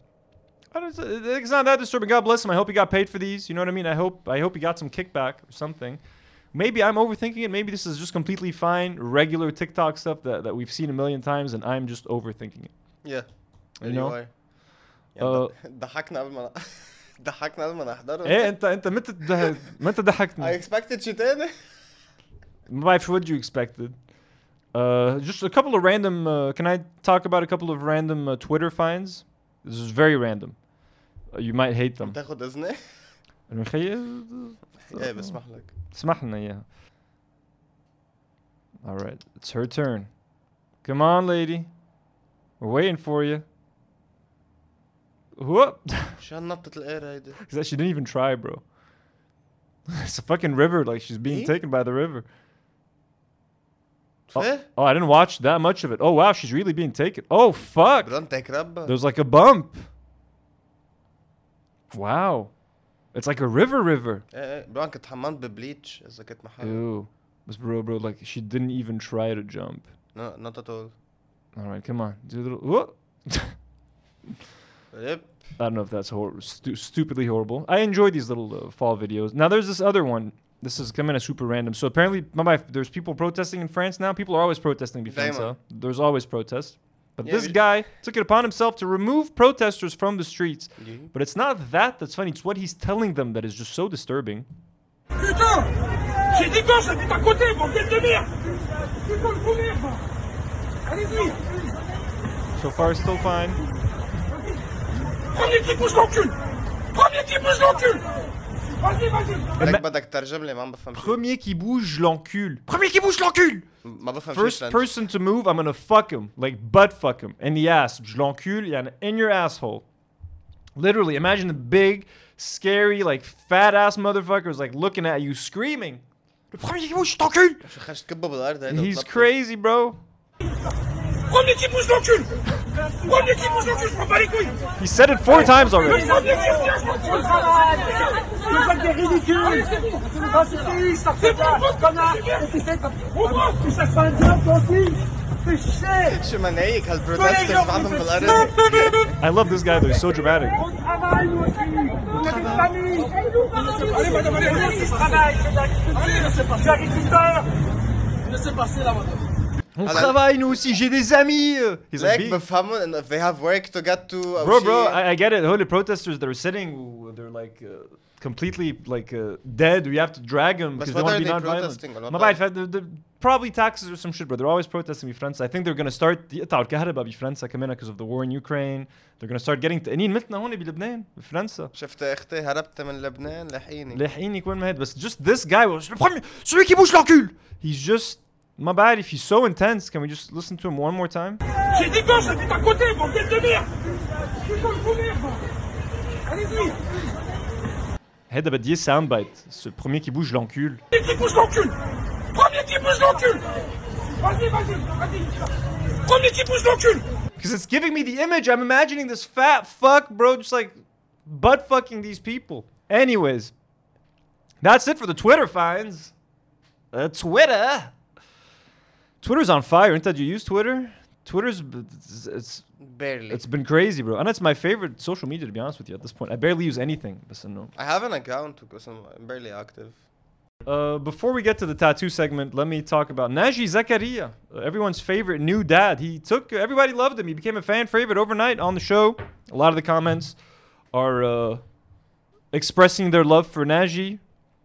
I don't, it's not that disturbing. God bless him. I hope he got paid for these. You know what I mean? I hope I hope he got some kickback or something. Maybe I'm overthinking it. Maybe this is just completely fine, regular TikTok stuff that, that we've seen a million times, and I'm just overthinking it. Yeah You know? are. Uh, ضحكنا قبل ما ضحكنا قبل ما نحضره ايه انت انت متى تضح- متى I ضحكني؟ expected شي تاني ما بعرف شو what you expected. Uh, just a couple of random. Uh, can I talk about a couple of random uh, Twitter finds? This is very random. Uh, you might hate them. تاخد اذني؟ المخيل ايه بسمح لك اسمح لنا اياها. All right, it's her turn. Come on, lady. We're waiting for you. Whoop! شو هالنطة القير هيدي؟ she didn't even try, bro. it's a fucking river. Like she's being Eh? taken by the river. Oh, فيه؟ oh, I didn't watch that much of it. Oh wow, she's really being taken. Oh fuck! بدون تكرب There's like a bump. Wow, it's like a river, river. ايه ايه برون كنت حممت ببليتش اذا كنت محل Ew, but bro, bro, like she didn't even try to jump. No, not at all. All right, come on, do a little. Whoa. Yep. I don't know if that's hor- stu- stupidly horrible. I enjoy these little uh, fall videos. Now there's this other one. This is coming as super random. So apparently, my wife, there's people protesting in France now. People are always protesting in France. Damon. There's always protests. But yeah, this guy took it upon himself to remove protesters from the streets. Mm-hmm. But it's not that that's funny, it's what he's telling them that is just so disturbing. So far, still fine. Premier qui bouge l'encul Premier qui bouge l'encul Vas-y, vas-y Premier qui bouge l'encul Premier qui bouge l'encul Motherfucker. First person to move, I'm gonna fuck him. Like butt fuck him in the ass. Je l'encule, in your asshole. Literally, imagine the big, scary, like fat ass motherfuckers like looking at you screaming. He's crazy, bro. He said it four times already. Vous faites des ridicules. Dans ce pays, ça fait de connard Et tu sais, tu cherches pas un diable toi aussi. I love this guy though, he's so dramatic. On travaille nous aussi, j'ai des amis. They have work to get to. Bro, bro, I, I get it. Holy protesters, they're sitting, they're like. Uh, completely like uh, dead. Or you have to drag them But because what they want are to be they non-violent. protesting? ولا ما what بعرف they're, they're probably taxes or some shit, bro. They're always protesting in France. I think they're gonna start يقطعوا الكهرباء بفرنسا كمان because of the war in Ukraine. They're gonna start getting تقنين مثلنا هون بلبنان بفرنسا. شفت اختي هربت من لبنان لحقيني لاحقيني كوين ما هاد بس just this guy was le premier celui qui bouge l'encul. He's just ما بعرف he's so intense. Can we just listen to him one more time? J'ai dit gauche, j'habite à côté, bordel de merde Putain, le fou merde Allez-y Head Abadier soundbite. Ce premier qui bouge, l'encule. Premier qui bouge, l'encule Premier qui bouge, l'encule Vas-y, vas-y, vas-y Premier qui bouge, l'encule Because it's giving me the image. I'm imagining this fat fuck, bro, just like butt fucking these people. Anyways, that's it for the Twitter finds. Uh, Twitter. Twitter's on fire. Ain't that you use Twitter? Twitter's it's, barely it's been crazy, bro. And it's my favorite social media to be honest with you at this point. I barely use anything. But no. I have an account because I'm I'm barely active Uh, before we get to the tattoo segment, let me talk about Naji Zakaria, uh, everyone's favorite new dad. He took everybody loved him. He became a fan favorite overnight on the show. A lot of the comments are uh, expressing their love for Naji.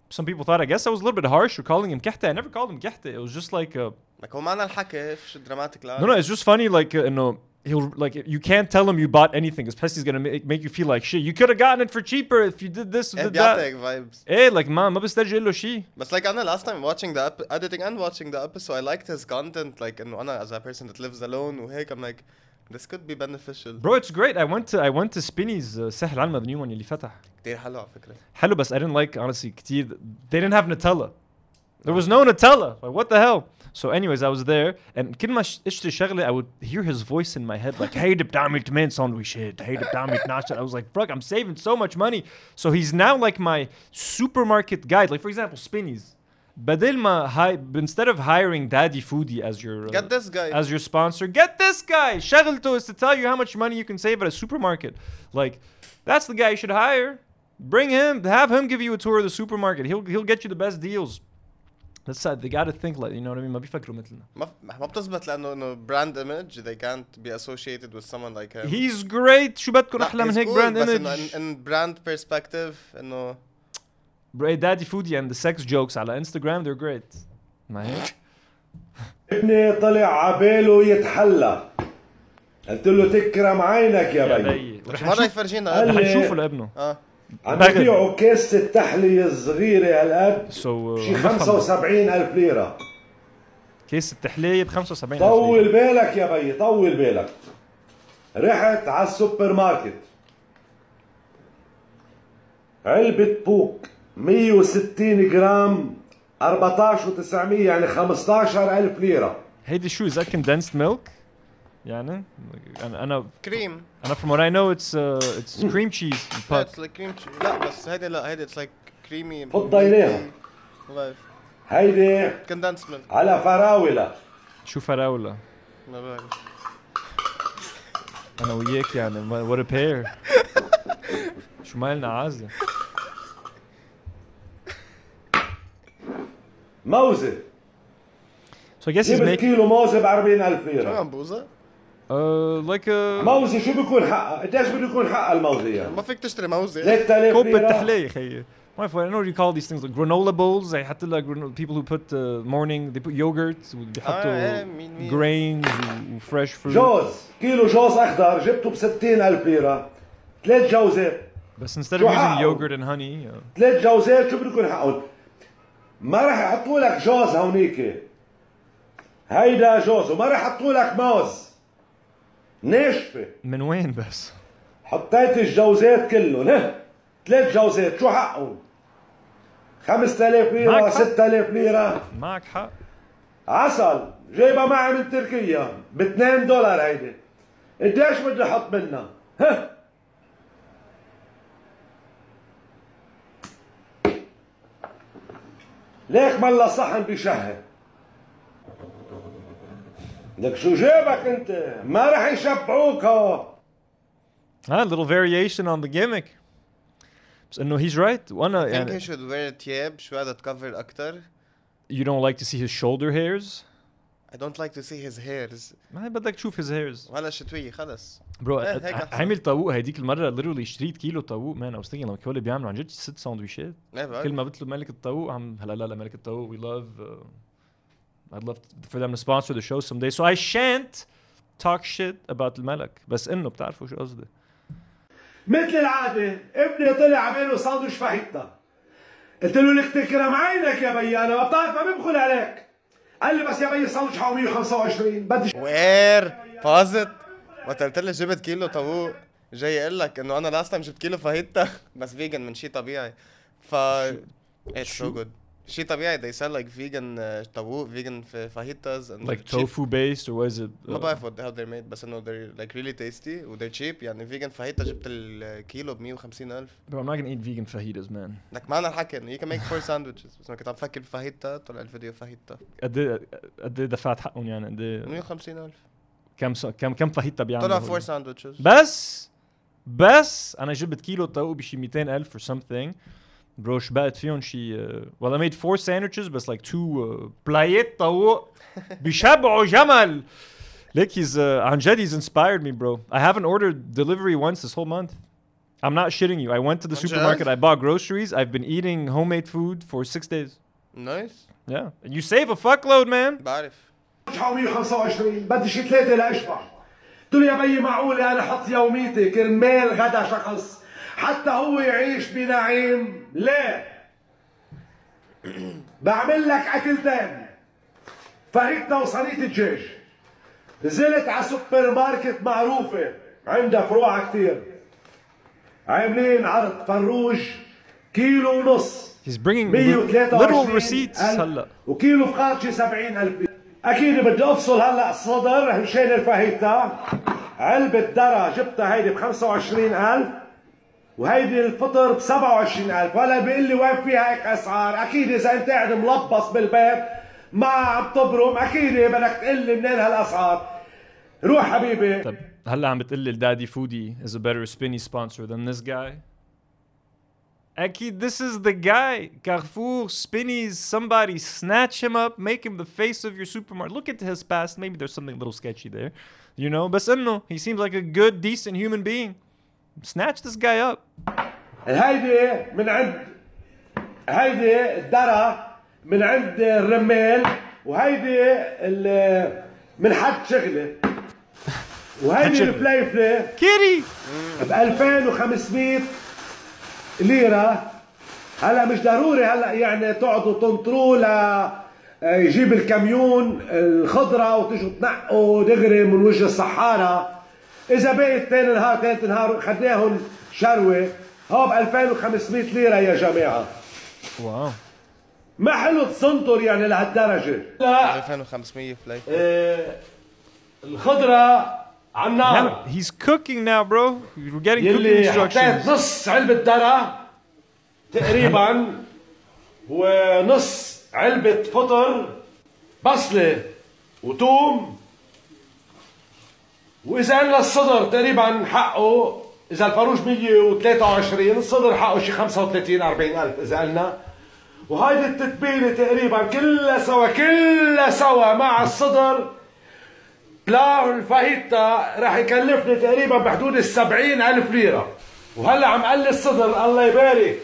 Some people thought, I guess I was a little bit harsh for calling him Kehta. I never called him Kehta. It was just like, uh, لك هو معنى الحكي فيش دراماتيك لا no, no, it's just funny. Like, uh, no, he'll like you can't tell him you bought anything because Pessy's gonna make, make you feel like shit. You could have gotten it for cheaper if you did this. Did that. vibes. Hey, like man, ما بسترجع له شيء. But like on the last time watching the editing and watching the episode, I liked his content. Like, and Anna as a person that lives alone, وهيك, I'm like. This could be beneficial. Bro, it's great. I went to I went to Spinneys uh, Alma, the new one اللي فتح. كتير حلو على فكرة. I didn't like honestly كتير. They didn't have Nutella. There was no Nutella. Like what the hell? So anyways, I was there and كل ما ش- اشتري شغلة I would hear his voice in my head like هيدا بتعمل 8 سندويشات هيدا بتعمل 12 I was like fuck I'm saving so much money. So he's now like my supermarket guide. Like for example Spinny's. بدل ما hi- instead of hiring Daddy Foodie as your uh, Get this guy. as your sponsor. Get this guy. شغلته is to tell you how much money you can save at a supermarket. Like, that's the guy you should hire. Bring him. Have him give you a tour of the supermarket. He'll he'll get you the best deals. That's sad. They gotta think like you know what I mean. ما بيفكروا مثلنا. ما ما بتزبط لأنه انه براند ايمج they can't be associated with someone like him He's great. شو بدكم لا, أحلى من he's هيك براند بس انه ايمج؟ in, brand perspective انه Bray Daddy Foodie and the sex jokes على Instagram they're great. ما هيك؟ ابني طلع عباله يتحلى قلت له تكرم عينك يا بي بس مرة يفرجينا قال رح لي نشوفه لابنه. آه عم. يبيعوا كاسة التحلية الصغيرة هالقد So uh, شي نفهم. 75 ألف ليرة كيس التحلية ب 75 طول بالك يا بي طول بالك رحت على السوبر ماركت علبة بوك 160 جرام 14 و900 يعني 15 ألف ليرة هيدي شو is that condensed milk؟ يعني أنا أنا كريم انا from what I know it's uh, it's cream cheese in لا pot. it's like cream cheese. لا بس هيدي لا هيدي it's like creamy فض عينيها. والله هيدي condensed milk على فراولة شو فراولة؟ ما بعرف انا وياك يعني ما- what a pair. شو مالنا عازة؟ موزة So I guess he's جبت making كيلو موزة ب 40 ألف شو ليرة عم بوزة؟ Uh, like a موزة شو بيكون حقها؟ قديش بده يكون حقها الموزة يعني؟ ما فيك تشتري موزة 3000 كوب التحلية خيي. ما في I know you call these things like granola bowls زي حتى like grano- people who put uh, morning they put yogurt إيه، مين- مين. grains fresh fruit. جوز كيلو جوز أخضر جبته ب 60 ألف ليرة ثلاث جوزات بس instead of using yogurt and honey uh, ثلاث جوزات شو بده يكون حقهم؟ ما راح يحطوا لك جوز هونيك هيدا جوز وما راح يحطوا لك موز ناشفة من وين بس؟ حطيت الجوزات كلهم ها ثلاث جوزات شو حقهم؟ 5000 ليرة معك حق. 6000 ليرة معك حق عسل جايبها معي من تركيا ب 2 دولار هيدي قديش بدي أحط منها؟ ها ليك ملا صحن بشهر لك شو جابك انت؟ ما رح يشبعوك Ah, a little variation on the gimmick. بس انه he's right وأنا I think he يعني should wear ثياب شوي تكفر أكتر you don't like to see his shoulder hairs I don't like to see his hairs ما بدك تشوف his hairs وهلا الشتوية خلص برو. عمل طاووق هيديك المره literally اشتريت كيلو طاووق مان I was thinking لما كانوا بيعملوا عن جد ست ساندويشات. كل ما بطلب ملك الطاووق عم هلا لا لا ملك الطاووق we love uh, I'd love for them to sponsor the show someday. So I shan't talk shit about الملك بس إنه بتعرفوا شو قصدي مثل العادة ابني طلع عمله ساندويش فاهيتا قلت له لك تكرم عينك يا بي أنا ما بتعرف ما بيبخل عليك. قال لي بس يا بي الساندويش حقه 125 بدي وير باظت وقت قلت لي جبت كيلو طاووق جاي يقول لك إنه أنا لاست تايم جبت كيلو فاهيتا بس فيجن من شيء طبيعي. ف اتس سو جود شيء طبيعي they sell like vegan uh, طاووق vegan fajitas and like they're cheap. tofu based or was it ما uh, بعرف what- how they're made بس انه they're like really tasty و they're cheap يعني vegan فاهيتا جبت الكيلو ب 150 الف bro I'm not gonna eat vegan fajitas man لك معنا الحكي انه you can make four sandwiches بس أنا كنت عم بفكر بفاهيتا طلع الفيديو فاهيتا قد إيه قد إيه دفعت حقهم يعني قد إيه 150 الف كم س... كم كم فاهيتا بيعملوا طلع four sandwiches بس بس أنا جبت كيلو طاووق بشي 200 الف or something برو شبعت فيهم شي uh, well I made four sandwiches بس like two uh, بلايات طاووق بيشبعوا جمل ليك he's uh, عن جد he's inspired me bro I haven't ordered delivery once this whole month I'm not shitting you I went to the عن جد؟ supermarket I bought groceries I've been eating homemade food for six days nice yeah you save a fuckload man بعرف حقه 125 بدي شي ثلاثة لاشبع قلت له يا بي معقولة انا احط يوميتي كرمال غدا شخص حتى هو يعيش بنعيم. لا. بعمل لك اكلتين فاهيتا وصينية الدجاج نزلت على سوبر ماركت معروفة. عندها فروع كتير. عاملين عرض فروج. كيلو ونص. He's bringing li- 123 little receipts. هلا. وكيلو فقاعتي 70 ألف. أكيد بدي أفصل هلا الصدر. مشان الفاهيتا علبة درة جبتها هيدي ب 25 ألف. وهيدي الفطر ب 27 ألف ولا بيقول لي وين في هيك أسعار أكيد إذا أنت قاعد ملبص بالبيت ما عم تبرم أكيد بدك تقول لي منين هالأسعار روح حبيبي طب هلا عم بتقول لي الدادي فودي is a better spinny sponsor than this guy Akid, this is the guy. Carrefour, Spinnies, somebody snatch him up, make him the face of your supermarket. Look into his past. Maybe there's something a little sketchy there. You know, بس انه he seems like a good, decent human being. Snatch this guy up. هيدي من عند هيدي الدرة من عند الرمال وهيدي ال- من حد شغله وهيدي. الفليفلة كيري ب 2500 ليرة هلا مش ضروري هلا يعني تقعدوا تنطروا ل يجيب الكاميون الخضرة وتجوا تنقوا دغري من وجه الصحارى إذا بقيت تاني نهار ثالث نهار خدناهم شروة. هو ب 2500 ليرة يا جماعة. واو. ما حلو تصنطر يعني لهالدرجة. لا. 2500 فلاي آه، الخضرة على النار. Now, he's cooking now, bro. We're getting cooking يلي حطيت instructions. نص علبة درة تقريبا ونص علبة فطر بصلة وتوم وإذا قلنا الصدر تقريبا حقه إذا الفروج 123 الصدر حقه شي 35 40 ألف إذا قلنا وهيدي التتبيلة تقريبا كلها سوا كلها سوا مع الصدر بلاو الفاهيتا راح يكلفني تقريبا بحدود ال 70 ألف ليرة وهلأ عم قلي الصدر الله يبارك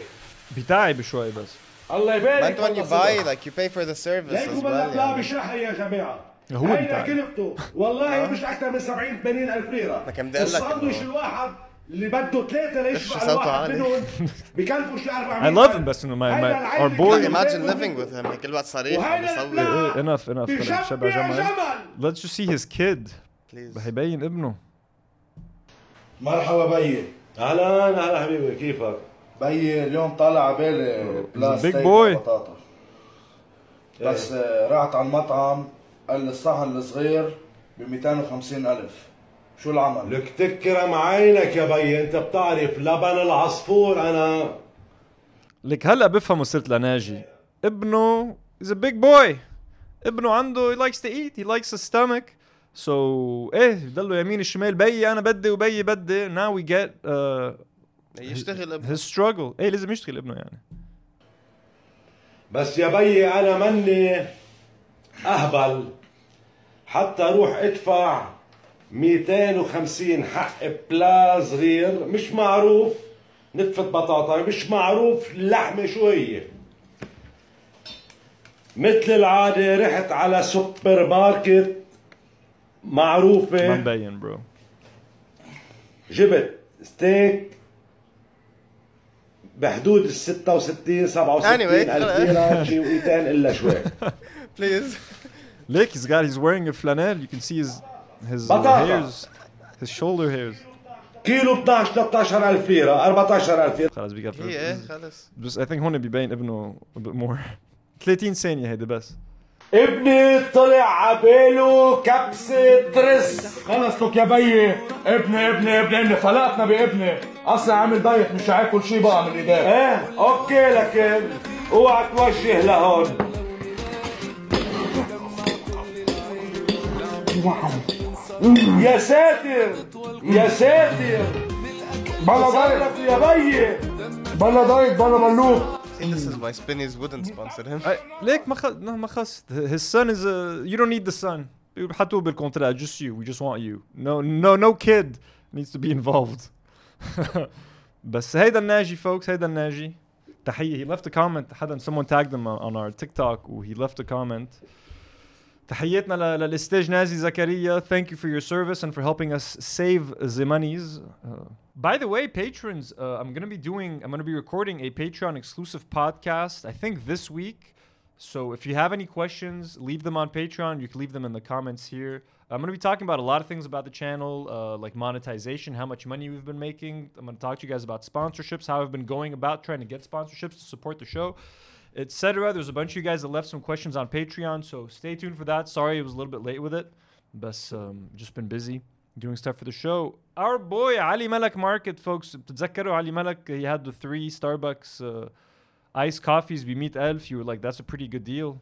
بتاعي بشوي بس. الله يبارك أنت when you والله buy صدر. like you pay for the service as well هلا يعني. بشحن يا جماعة هو هيدا. كلفته والله مش أكثر من 70 80 ألف ليرة لكن بدي أقول لك الساندويش إنه- الواحد اللي بده ثلاثة ليشبع صوته الواحد عالي؟ منهم بكلفوا شي 400 I love him, بس إنه my, هيدا my, our boy. imagine living with him كل وقت وهيدا بيصوت إيه، إيه، enough enough شبع جمل. جمل Let's just see his kid. Please. هيبين ابنه. مرحبا بيي أهلا أهلا حبيبي كيفك؟ بيي اليوم طالع على بالي بلا big ستيك boy. وبطاطا بس آه، رحت على المطعم الصحن الصغير ب 250 ألف شو العمل؟ لك تكرم عينك يا بيي انت بتعرف لبن العصفور أنا لك هلا بفهم وصلت لناجي. ابنه a big boy. ابنه عنده he likes to eat. He likes a stomach. So إيه ضلوا يمين الشمال بيي أنا بدي وبيي بدي. Now we get uh, يشتغل ابنه. his struggle. إيه لازم يشتغل ابنه يعني. بس يا بيي أنا مني أهبل. حتى أروح ادفع 250 حق بلا صغير مش معروف. نتفة بطاطا. مش معروف. اللحمة شو هي مثل العادة رحت على سوبر ماركت. ما معروفة مبين برو. جبت ستيك بحدود ال 66 67 Anyway, ألف ليرة شي وقيتين إلا شوي. Please. Look, he's got he's wearing a flannel. You can see his his uh, hairs, his shoulder hairs. كيلو 12 13 ألف ليرة 14 ألف ليرة خلاص بيقفل. هي إيه خلص بس I think هون بيبين ابنه a bit more. 30 ثانية هيدا بس. ابني طلع عباله كبسة رز خلص لك يا بيي ابني ابني ابني ابني فلقتنا بابني أصلا عامل دايت مش هاكل شي بقى من إيديه إيه أوكي لكن أوعى توجه لهون يا ساتر يا ساتر بلا ضايق يا بيه بلا ضايق بلا ملوك this is why Spinneys wouldn't sponsor him. ليك ما خ... ما خص his son is a... you don't need the son. حطوه بالكونترا just you. We just want you. No no no kid needs to be involved. بس هيدا الناجي folks هيدا الناجي. تحية. He left a comment. حدا someone tagged him on our TikTok he left a comment. تحياتنا ل- للاستاذ نازي زكريا thank you for your service and for helping us save the monies uh, by the way patrons uh, i'm going to be doing i'm going to be recording a patreon exclusive podcast i think this week so if you have any questions leave them on patreon you can leave them in the comments here i'm going to be talking about a lot of things about the channel uh, like monetization how much money we've been making i'm going to talk to you guys about sponsorships how i've been going about trying to get sponsorships to support the show etc. There's a bunch of you guys that left some questions on Patreon, so stay tuned for that. Sorry it was a little bit late with it, but um, just been busy doing stuff for the show. Our boy Ali Malak Market, folks. بتتذكروا Ali Malak? He had the three Starbucks uh, iced coffees ب 100000 You were like, that's a pretty good deal.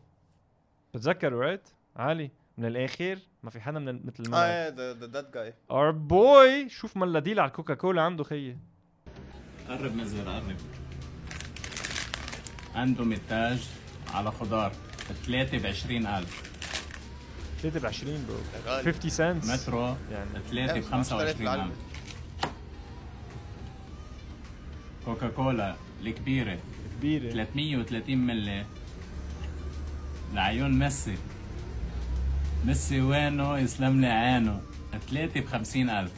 بتتذكروا right? علي من الآخر ما في حدا من ال- مثل اه الملك. ايه the, the dead guy Our boy شوف ملا ديل على الكوكا كولا عنده خيي قرب نزل قرب عندهم التاج على خضار ثلاثة ب 20000 3 ب 20 برو. غالي. 50 سنت مترو يعني ثلاثة ب 25000 كوكا كولا الكبيرة. كبيرة 330 ملي. لعيون ميسي. ميسي وينه يسلم لي عينه. ثلاثة ب 50000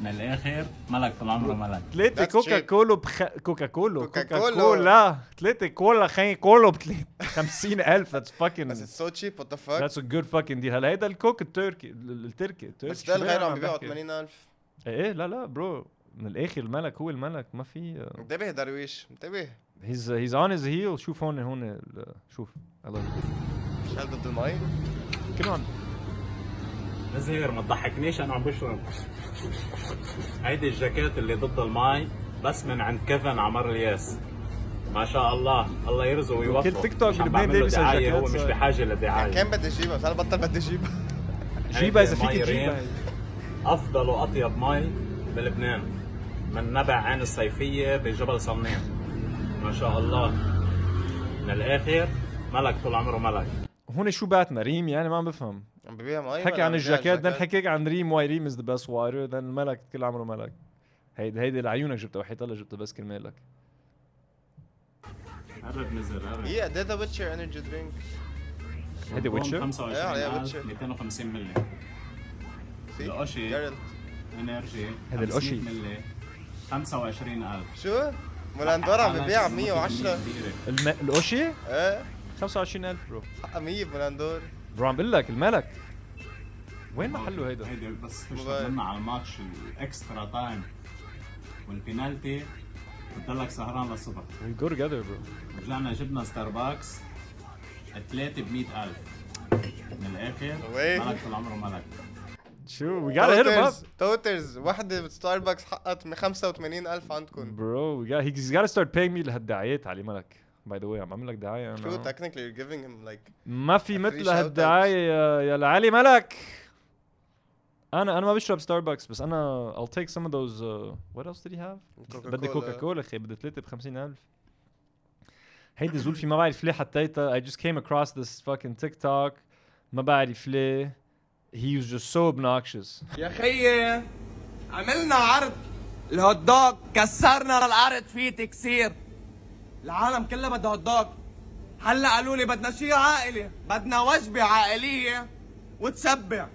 من الآخر ملك طول عمره ملك. ثلاثة كوكا كولو بخ... كوكا كولو كوكا. كولا. ثلاثة كولا خي كولو ب 50000 that's fucking بس it's so cheap. What the fuck? That's a good fucking deal. هلا هيدا الكوك التركي ال- التركي التركي. بس ده شو غيره عم بيبيعوا بحكي؟ 80000 إيه لا لا برو من الآخر الملك هو الملك ما في انتبه درويش انتبه. هيز هيز اون هيز هيل شوف هون هون شوف. الله شال ضد المي عم نزهر ما تضحكنيش أنا عم بشرب. هيدي الجاكيت اللي ضد الماي بس من عند كيفن عمر الياس. ما شاء الله الله يرزقه ويوفقه. كل تيك توك بلبنان بيلبس دعاية، هو الجاكيت. مش. بحاجة لدعاية. كان بدي اجيبها بس أنا بطل بدي اجيبها جيبها إذا فيك تجيبها. أفضل وأطيب مي بلبنان. من نبع عين الصيفية بجبل صنين. ما شاء الله. من الآخر ملك طول عمره ملك. هون شو بعتنا ريم يعني؟ ما عم بفهم. عم ببيع مي حكي عن الجاكيت الجاكيت؟ حكيك عن ريم واي ريم از ذا بيست واير then الملك كل عمره ملك هيدي هيدي لعيونك جبتها وحيط الله جبتها بس كرمالك قرب نزل قرب Yeah, ده ذا ويتشر انرجي درينك هيدي ويتشر 25000 250 ملي القشي انرجي هذا القشي. 500 ملي 25000 شو؟ مولاندور عم ببيع ب 110 الم... القشي إيه. 25000 برو. حقها 100 مولاندور برو عم بقول لك الملك. وين محله هيدا؟ هيدا بس لنا على الماتش الإكسترا تايم والبينالتي بتضلك سهران للصبح جو توجذر برو. رجعنا جبنا ستاربكس ثلاثة ب 100000 من الآخر ملك طول عمره ملك شو وي جاتا هيت اب توترز وحده ستاربكس حقت 85000 عندكم برو هي جاتا ستارت باينج مي لهالدعايات علي ملك. By the way عم بعمل لك دعاية أنا. Technically you're giving him like ما في مثل هالدعاية يا يا لعلي ملك. أنا أنا ما بشرب ستاربكس بس أنا I'll take some of those uh, what else did he have بدي. كوكا كولا أخي بدي ثلاثة ب 50000 هيدي زولفي ما بعرف ليه حطيتها. I just came across this fucking TikTok. ما بعرف ليه. He was just so obnoxious. يا خيي عملنا عرض. الهوت دوغ كسرنا العرض فيه تكسير. العالم كلها بدها هوت دوغ هلأ قالوا لي بدنا شيء عائلي. بدنا وجبة عائلية وتشبع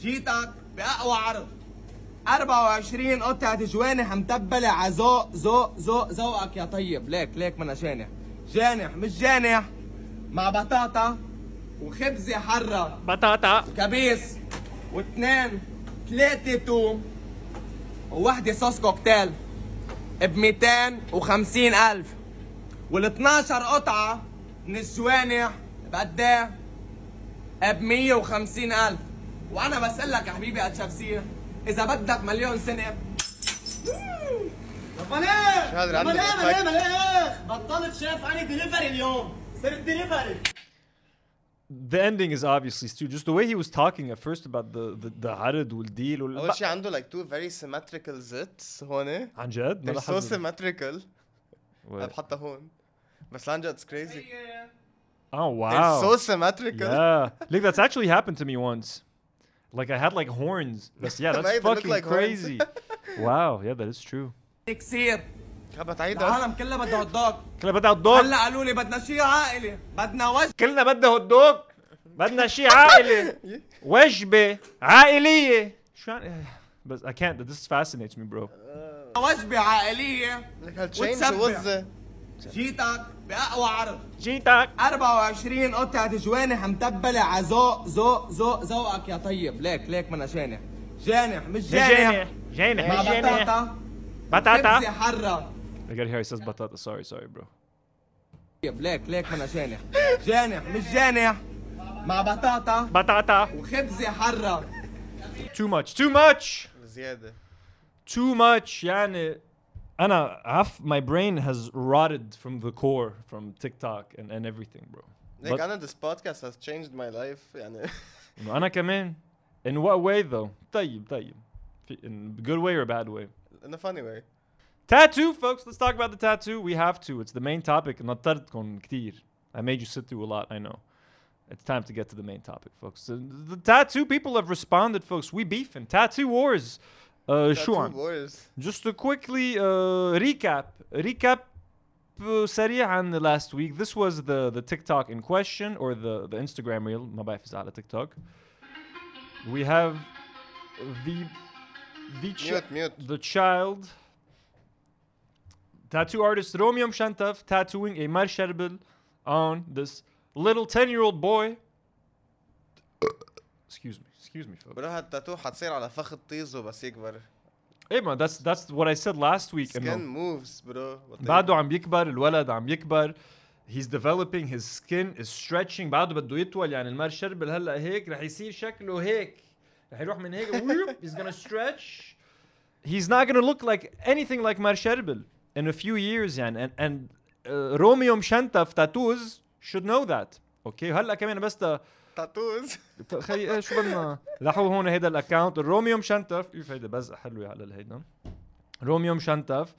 جيتك بأقوى عرض. 24 قطعة جوانح متبلة على ذوق ذوق ذوق ذوقك يا طيب. ليك ليك منا جانح. جانح مش جانح. مع بطاطا وخبزة حرة. بطاطا. كبيس. واثنين ثلاثة توم. ووحدة صوص كوكتيل. ب 250 ألف. وال 12 قطعة من الجوانح بقد إيه؟ ب 150 ألف. وأنا بسألك يا حبيبي أتشافسير إذا بدك مليون سنة. يا مليخ يا مليخ عنده مليخ بطلت شاف عني دليفري اليوم. صرت دليفري the ending is obviously Stu just the way he was talking at first about the the, the عرض والديل وال... أول شيء عنده like two very symmetrical zits. هون عن جد؟ they're so symmetrical. Wait. انا بحطها هون بس عن جد it's crazy Oh wow. They're so symmetrical. Yeah. Look, that's actually happened to me once. Like I had like horns. But yeah, They that's look fucking like horns. crazy. wow. Yeah, that is true. كثير خبط عيدها العالم كلها بدها هوت دوغ كلنا بدنا هوت دوغ هلا قالوا لي بدنا شيء عائلي بدنا وجبه كلنا بدنا هوت دوغ بدنا شيء عائلي وجبة عائلية شو يعني بس I can't this fascinates me bro وجبة عائلية وزة جيتك بأقوى عرض. جيتك. 24 قطعة جوانح متبلة على ذوق ذوق ذوق ذوقك يا طيب. ليك ليك منا جانح. جانح مش جانح. جانح. مع مش جانح. بطاطا بطاطا. خبزة حرة. I gotta hear he says batata sorry sorry bro. طيب ليك ليك منا جانح. جانح مش جانح. مع بطاطا. بطاطا. وخبزة حرة. Too much too much. زيادة. too much يعني أنا half my brain has rotted from the core from TikTok and, and everything bro ليك But- انا this podcast has changed my life يعني إنه أنا كمان in what way though طيب طيب في- in good way or bad way in a funny way Tattoo, folks. Let's talk about the tattoo. We have to. It's the main topic. نطرتكم كتير. I made you sit through a lot. I know. It's time to get to the main topic, folks. The, the tattoo people have responded, folks. We beefing. Tattoo wars. Uh, Sean, just to quickly uh, recap, recap uh, سريع عن last week. This was the the TikTok in question or the the Instagram reel. ما is إذا على TikTok. We have the the mute, mute. the child tattoo artist Romeo Shantov tattooing a Mar Charbel on this little 10 year old boy. Excuse me. Excuse me. فيلم بروح التاتو حتصير على فخ طيزو بس يكبر. اي ما ذاتس ذاتس وات اي سيد لاست ويك سكين موفز برو بعده عم بيكبر الولد عم يكبر. He's developing his skin is stretching. بعده بده يطول يعني المار شربل هلأ هيك رح يصير شكله هيك. رح يروح من هيك he's gonna stretch. He's not gonna look like anything like مار شربل. In a few years يعني and, and uh, روميو مشنتف تاتوز should know that. أوكي هلأ كمان بس تاتوز خي إيه شو بدنا لحوا هون هيدا الاكونت روميو مشنتف اوف هيدا بزق حلوة على الهيدا روميو مشنتف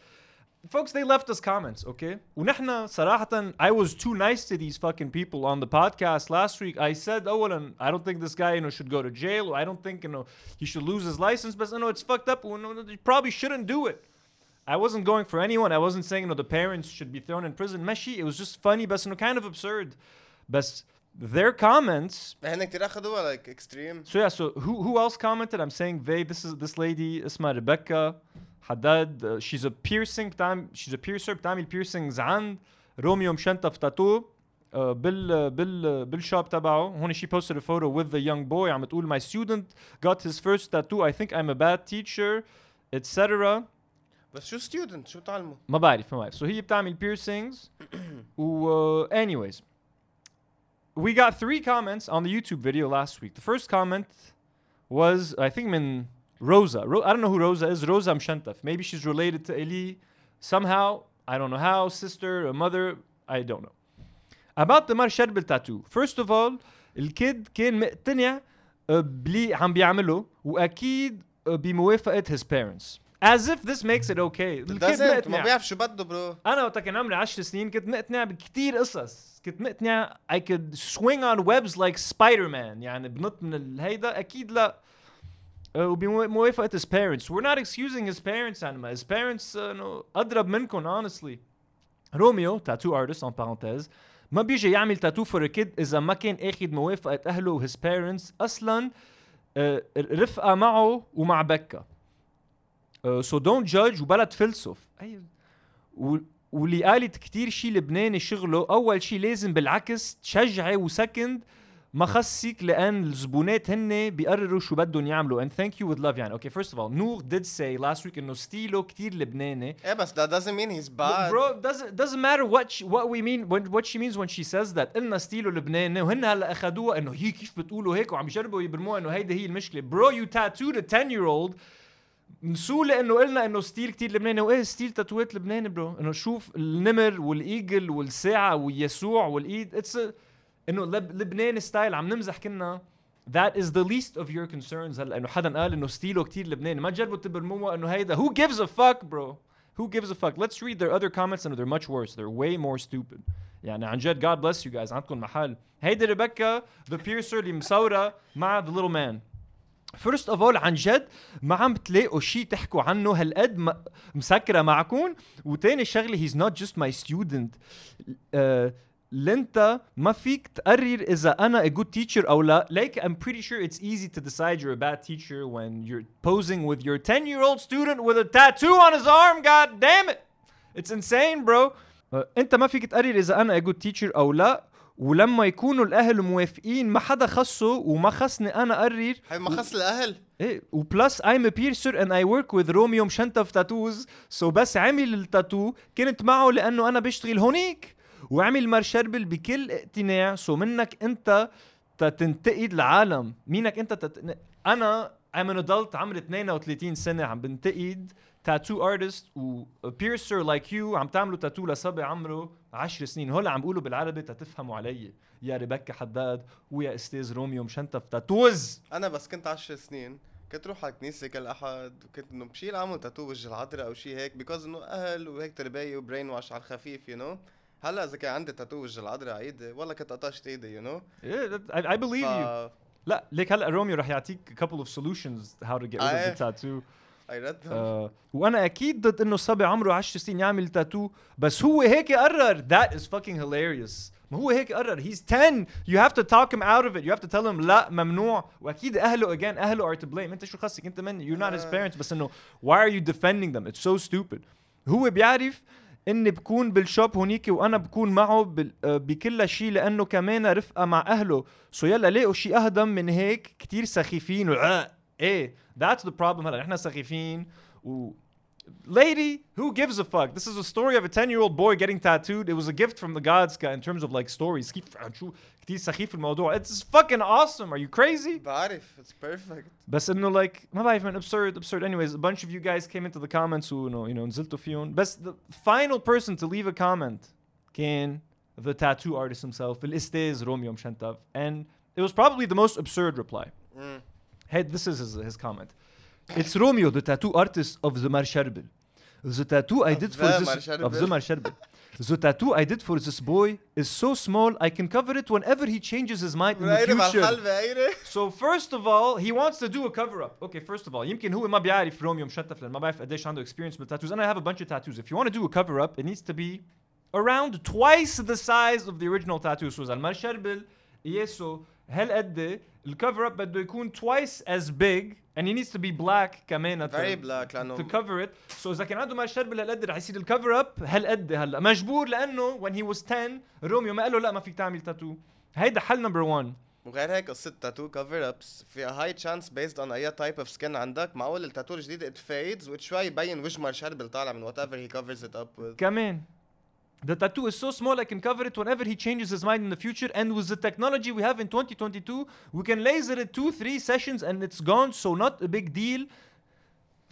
folks they left us comments okay ونحن صراحة I was too nice to these fucking people on the podcast last week I said أولا I don't think this guy you know should go to jail I don't think you know he should lose his license but you know it's fucked up you know, he probably shouldn't do it I wasn't going for anyone I wasn't saying you know the parents should be thrown in prison ماشي it was just funny بس انه kind of absurd بس their comments هن كتير اخذوها like extreme so yeah, so who who else commented? I'm saying they. This is this lady اسمها Rebecca Haddad. Uh, she's a piercing بتعمل she's a piercer بتعمل piercings عند روميو مشنتف تاتو uh, بال بال بالشوب تبعه هون she posted a photo with the young boy عم تقول my student got his first tattoo I think I'm a bad teacher etc بس شو ستودنت شو بتعلموا؟ ما بعرف ما بعرف so هي بتعمل piercings و uh, anyways we got three comments on the YouTube video last week. The first comment was, I think, min Rosa. Ro- I don't know who Rosa is. Rosa Amshantaf. Maybe she's related to Eli somehow. I don't know how. Sister, a mother. I don't know. About the Mar Charbel tattoo. First of all, الكيد كان مقتنع بلي عم بيعمله واكيد بموافقه his parents as if this makes it okay ما بيعرف شو بده برو انا وقت كان عمري 10 سنين كنت مقتنع بكثير قصص كنت مقتنع I could swing on webs like Spider-Man. يعني بنط من الهيدا أكيد لا. آه، وبموافقة his parents. We're not excusing his parents انما his parents آه، إنه أضرب منكم honestly. روميو تاتو ارتست en parenthèse ما بيجي يعمل تاتو فور كيد إذا ما كان أخذ موافقة أهله و his parents. أصلا آه، رفقة معه ومع بكا سو دونت جادج وبلا تفلسف. اي و- واللي قالت كتير شي لبناني شغله أول شي لازم بالعكس تشجعي وسكند ما خصك لأن الزبونات هن بيقرروا شو بدهم يعملوا. And thank you with love يعني. أوكي first of all نور did say last week إنه ستيلو كتير لبناني. إيه بس that doesn't mean he's bad. Bro doesn't doesn't matter what she, what we mean when what she means when she says that. قلنا ستيلو لبناني وهن هلأ اخذوها إنه هي كيف بتقولوا هيك وعم يجربوا يبرموها إنه هيدي هي المشكلة. Bro you tattooed a 10 year old نسوا لأنه قلنا إنه ستيل كتير لبناني. وإيه ستيل تاتوات لبناني برو إنه شوف النمر والإيجل والساعة واليسوع والإيد. اتس إنه لب لبناني ستايل عم نمزح كنا. That is the least of your concerns هلا. إنه حدا قال إنه ستيلو كتير لبناني. ما تجربوا تبرموها إنه هيدا. Who gives a fuck bro? Who gives a fuck? Let's read their other comments and they're much worse. They're way more stupid. يعني عن جد God bless you guys. عندكم محل. هيدي ريبيكا the piercer اللي مصورة مع the little man. فيرست اوف اول عن جد ما عم بتلاقوا شيء تحكوا عنه هالقد مسكره معكم وتاني شغله هيز نوت جست ماي ستودنت لانت ما فيك تقرر اذا أنا a good teacher أو لا like I'm pretty sure it's easy to decide you're a bad teacher when you're posing with your 10 year old student with a tattoo on his arm god damn it it's insane bro آه، انت ما فيك تقرر اذا أنا a good teacher أو لا ولما يكونوا الأهل موافقين ما حدا خصه وما خصني أنا اقرر حبيبي ما خص الأهل. إيه وبلس I'm a piercer and I work with روميو مشنتف تاتوز سو بس عمل التاتو كنت معه لأنه أنا بشتغل هونيك. وعمل مارشربل بكل اقتناع. سو منك أنت تنتقد العالم. مينك أنت تت... أنا I'm an adult عمري 32 سنة عم بنتقد. تاتو ارتست و بيرسر لايك يو عم تعملوا تاتو لصبي عمره 10 سنين. هول عم بقولوا بالعربي تتفهموا علي. يا ريبكا حداد ويا أستاذ روميو مشنتف تاتوز أنا بس كنت 10 سنين كنت روح على الكنيسة كل أحد وكنت إنه بشيل عمو تاتو وجه العذراء أو شي هيك بيكوز إنه أهل وهيك ترباية وبرين واش على الخفيف يو نو هلا إذا كان عندي تاتو وجه العذراء عيدي والله كنت قطشت إيدي يو نو I believe you. لا ليك هلا روميو رح يعطيك couple of solutions how to get rid of the tattoo. آه، وأنا أكيد ضد إنه الصبي عمره 10 سنين يعمل تاتو بس هو هيك قرر. That is fucking hilarious. ما هو هيك قرر. He's 10 you have to talk him out of it. You have to tell him لا ممنوع. وأكيد أهله again أهله are to blame. أنت شو خصك أنت من؟ You're not his parents. بس إنه why are you defending them? It's so stupid. هو بيعرف إني بكون بالشوب هونيك وأنا بكون معه آه، بكل شيء لأنه كمان رفقة مع أهله. سو يلا لاقوا شيء أهدم من هيك كتير سخيفين. وع ايه that's the problem هلا نحن سخيفين و lady who gives a fuck this is a story of a 10 year old boy getting tattooed it was a gift from the gods in terms of like stories كيف شو كتير سخيف الموضوع it's fucking awesome are you crazy بعرف it's perfect بس انه like ما بعرف man absurd absurd anyways a bunch of you guys came into the comments و you know, you know نزلتوا فيهم بس the final person to leave a comment كان the tattoo artist himself الاستاذ روميو مشنتف and it was probably the most absurd reply Mm. Hey, this is his, his comment. It's Romeo, the tattoo artist of the Mar Charbel. The tattoo I did for the this of the Mar Charbel. the tattoo I did for this boy is so small I can cover it whenever he changes his mind in the future. so first of all, he wants to do a cover up. Okay, first of all, يمكن هو ما بيعرف روميو مشتف ما بعرف قديش عنده experience with tattoos and I have a bunch of tattoos. If you want to do a cover up, it needs to be around twice the size of the original tattoo. So Zalmar Sherbel, Yeso, هالقد الكفر اب بده يكون twice as big and he needs to be black كمان Very black لأنه to cover it. So إذا كان عنده مرشربل هالقد رح يصير الكفر اب هالقد هلا؟ مجبور لأنه when he was 10 روميو ما قال له لا ما فيك تعمل تاتو هيدا حل نمبر 1 وغير هيك قصة تاتو كفر ابس في هاي تشانس بيزد اون أي تايب اوف سكين عندك. معقول التاتو الجديد ات فيدز وشوي يبين وجه مارشال طالع من وات ايفر هي كفرز ات اب كمان. The tattoo is so small I can cover it whenever he changes his mind in the future. And with the technology we have in 2022, we can laser it two, three sessions and it's gone. So not a big deal.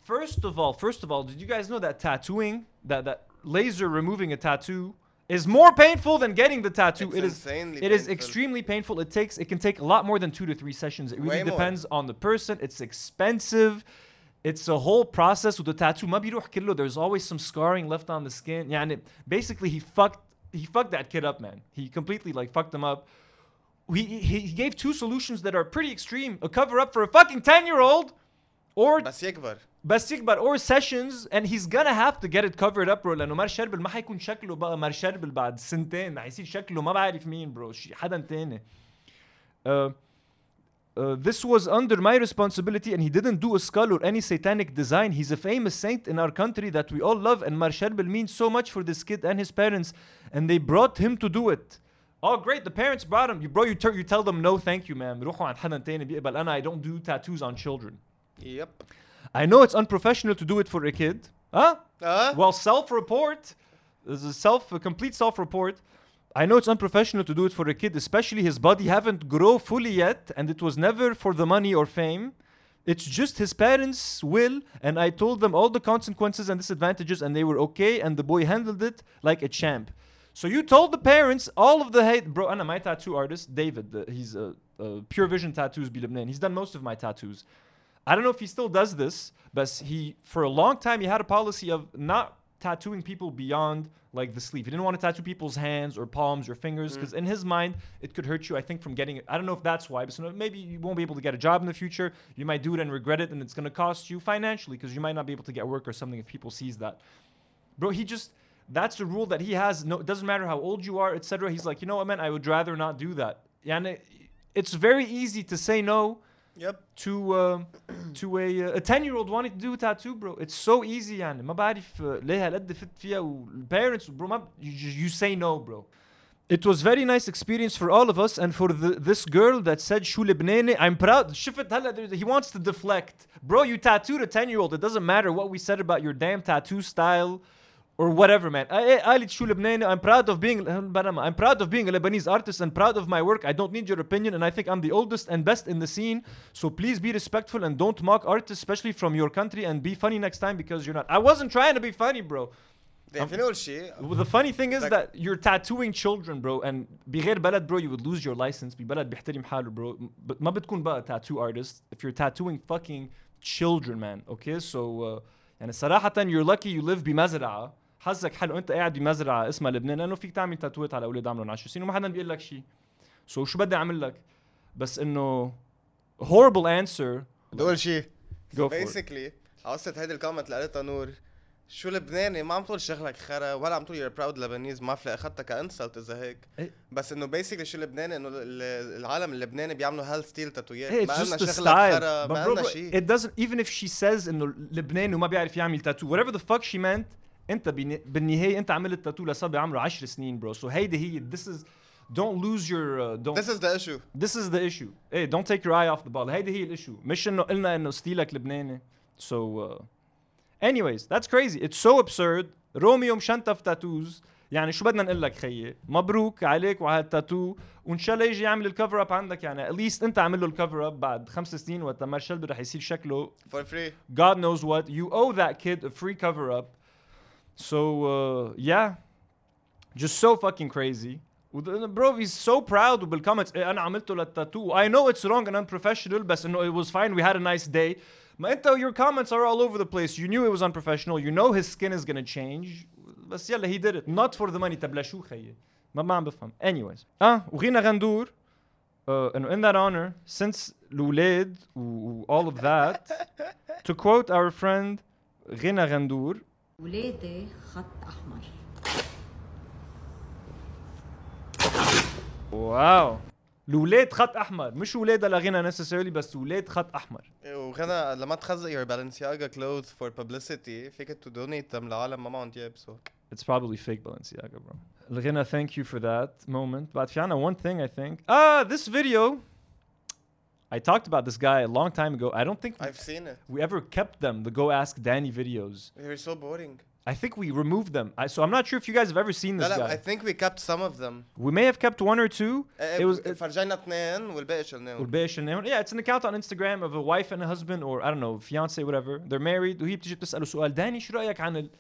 First of all, first of all, did you guys know that tattooing, that that laser removing a tattoo, is more painful than getting the tattoo? It's it is it is extremely painful. It takes it can take a lot more than two to three sessions. It really Way more. depends on the person. It's expensive It's a whole process with the tattoo. ما بيروح كله. There's always some scarring left on the skin. يعني basically he fucked he fucked that kid up, man. He completely like fucked him up. He, he, he gave two solutions that are pretty extreme. A cover up for a fucking 10 year old or بس يكبر بس يكبر or sessions and he's gonna have to get it covered up bro لانه مار شربل ما حيكون شكله بقى مار شربل بعد سنتين حيصير شكله ما بعرف مين bro شي حدا تاني uh, uh, this was under my responsibility and he didn't do a skull or any satanic design. He's a famous saint in our country that we all love and Mar Charbel means so much for this kid and his parents and they brought him to do it. Oh great, the parents brought him. You bro, you, ter- you tell them no, thank you, ma'am. But I don't do tattoos on children. Yep. I know it's unprofessional to do it for a kid. Huh? Uh? Well, self-report. This is a self a complete self-report. I know it's unprofessional to do it for a kid, especially his body haven't grow fully yet, and it was never for the money or fame. It's just his parents' will, and I told them all the consequences and disadvantages, and they were okay, and the boy handled it like a champ. So you told the parents all of the hate, bro. And my tattoo artist, David, he's a Pure Vision Tattoos He's done most of my tattoos. I don't know if he still does this, but he for a long time he had a policy of not tattooing people beyond like the sleeve. He didn't want to tattoo people's hands or palms or fingers mm. because in his mind it could hurt you. I think from getting it. I don't know if that's why, but so maybe you won't be able to get a job in the future. You might do it and regret it, and it's going to cost you financially because you might not be able to get work or something if people sees that. Bro, he just that's the rule that he has. No, it doesn't matter how old you are, etc. He's like, you know what, man, I would rather not do that. And it's very easy to say no Yep. to uh, to a uh, a 10 year old wanting to do a tattoo bro it's so easy يعني ما بعرف uh, ليه هالقد فت فيها والparents bro ما ب- you, you you say no bro It was very nice experience for all of us and for the, this girl that said شو لبناني I'm proud شفت هلا there- he wants to deflect bro you tattooed a 10 year old it doesn't matter what we said about your damn tattoo style or whatever man I- I- قالت شو لبناني I'm proud of being I'm proud of being a Lebanese artist and proud of my work I don't need your opinion and I think I'm the oldest and best in the scene so please be respectful and don't mock artists especially from your country and be funny next time because you're not I wasn't trying to be funny bro بدي فيني اقول شيء well, the funny thing is Like- that you're tattooing children, bro, and بغير بلد, bro, you would lose your license. ببلد بيحترم حاله, bro. ب- ما بتكون بقى tattoo artist if you're tattooing fucking children man okay so uh, يعني صراحة you're lucky you live بمزرعة حظك حلو. انت قاعد بمزرعة اسمها لبنان لأنه فيك تعمل تاتوات على أولاد عمرهم 10 سنين وما حدا بيقول لك شيء. سو so شو بدي أعمل لك؟ بس إنه horrible answer. بدي أقول شيء. بيسكلي قصة هيدي الكومنت اللي قالتها نور. شو لبناني؟ ما عم تقول شغلك خرا ولا عم تقول يور براود لبنيز ما في أخذتها كانسلت إذا هيك. إيه. بس إنه بيسكلي شو لبناني؟ إنه ال- العالم اللبناني بيعملوا هيل ستيل تاتويات ما the شغلك. خرا ما bro, شيء. it doesn't even if she says إنه لبناني وما بيعرف يعمل تاتو whatever the fuck she meant انت بالنهاية انت عملت تاتو لصبي عمره 10 سنين bro. So هيدي هي this is don't lose your uh, don't This is the issue. this is the issue. Hey don't take your eye off the ball. هيدي هي الاشيو مش انه قلنا انه ستيلك لبناني. So uh, anyways that's crazy. It's so absurd. روميو مشنتف تاتوز يعني شو بدنا نقول لك خيي؟ مبروك عليك وعلى التاتو وإن شاء الله يجي يعمل الكفر اب عندك. يعني at least انت عامل له الكفر اب بعد خمس سنين وقت شلبي رح يصير شكله for free. God knows what. You owe that kid a free cover up. so uh, yeah just so fucking crazy وذ- bro he's so proud وبالكومنتس إيه انا عملته للتاتو I know it's wrong and unprofessional بس انه it was fine we had a nice day ما انت your comments are all over the place you knew it was unprofessional you know his skin is gonna change بس يلا he did it not for the money طب لشو خيي ما ما عم بفهم anyways اه وغينا غندور uh, انه in that honor since الاولاد و و all of that to quote our friend غينا غندور ولادي خط احمر واو الاولاد خط احمر مش ولادها لغنى necessarily بس ولاد خط احمر وغنى لما تخزق your Balenciaga clothes for publicity فيك to donate them لعالم ما معهم دياب so It's probably fake Balenciaga, bro. Lagina, thank you for that moment. But Fiona, one thing I think. Ah, this video. I talked about this guy a long time ago. I don't think we, I've seen it. we ever kept them, the Go Ask Danny videos. they're so boring I think we removed them. I, so I'm not sure if you guys have ever seen this لا لا I guy. think we kept some of them We may have kept one or two. It was فرجينا اثنين والباقي شلناهم والباقي شلناهم. Yeah, it's an account on Instagram of a wife and a husband or I don't know, fiance, whatever. They're married. وهي بتيجي بتسأله سؤال داني شو رأيك عن ال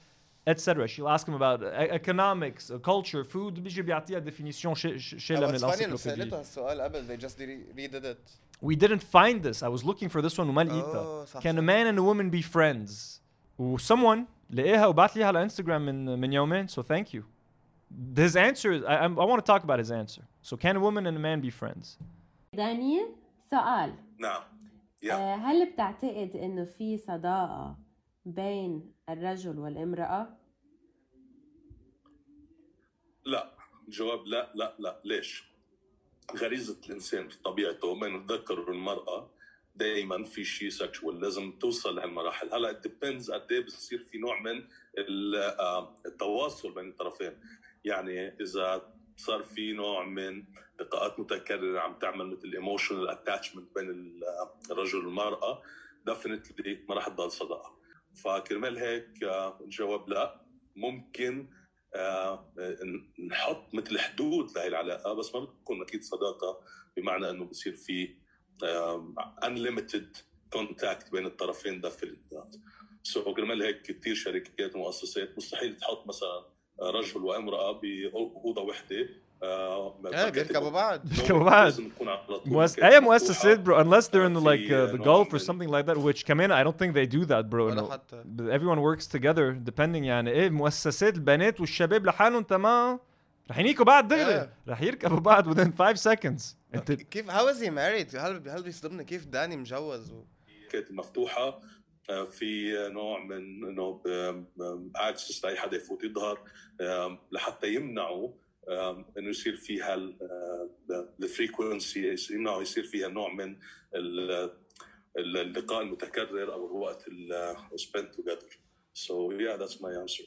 etc. She'll ask him about e- economics, uh, culture, food. بيجي بيعطيها definition ش- ش- شيلها من What's funny انه الانسيكلوبيديا. سألته هالسؤال قبل they just re- redid it We didn't find this. I was looking for this one وما لقيتها. Oh, صح Can a صح. man and a woman be friends? و someone لقاها وبعت لي على انستغرام من من يومين so thank you. His answer is I, I'm- I want to talk about his answer. So can a woman and a man be friends? دانيال سؤال نعم آه، هل بتعتقد انه في صداقة بين الرجل والامرأة؟ لا الجواب لا لا لا ليش؟ غريزة الإنسان في طبيعته بين الذكر والمرأة دائما في شيء سكشوال لازم توصل لهالمراحل. هلا ديبيندز قد إيه بصير في نوع من آه، التواصل بين الطرفين. يعني إذا صار في نوع من لقاءات متكررة عم تعمل مثل ايموشنال اتاتشمنت بين آه، الرجل والمرأة ديفنتلي ما راح تضل صداقة. فكرمال هيك آه، الجواب لا. ممكن نحط مثل حدود لهي العلاقة بس ما بتكون أكيد صداقة بمعنى إنه بصير في آه، unlimited contact بين الطرفين ديفنتلي سو كرمال هيك كثير شركات ومؤسسات مستحيل تحط مثلا رجل وامرأة باوضه وحدة. آه، إيه بيركبوا. بعض بيركبوا بعض. لازم يكون على طول مؤس- أي. مؤسسات bro unless they're in the like uh, the Gulf or من- something like that which كمان I don't think they do that bro. ب- everyone works together depending يعني إيه مؤسسات البنات والشباب لحالهم تمام. رح ينيكوا بعض دغري. رح يركبوا بعض within 5 seconds. انت كيف how is he married? هل هل بيصدمني كيف داني مجوز و... كانت مفتوحة. آه، في نوع من إنه اكسس لاي حدا يفوت يظهر. لحتى يمنعوا انه يصير فيها الفريكونسي يمنعوا يصير فيها نوع من ال- ال- اللقاء المتكرر أو الوقت ال spent together. So yeah, that's my answer.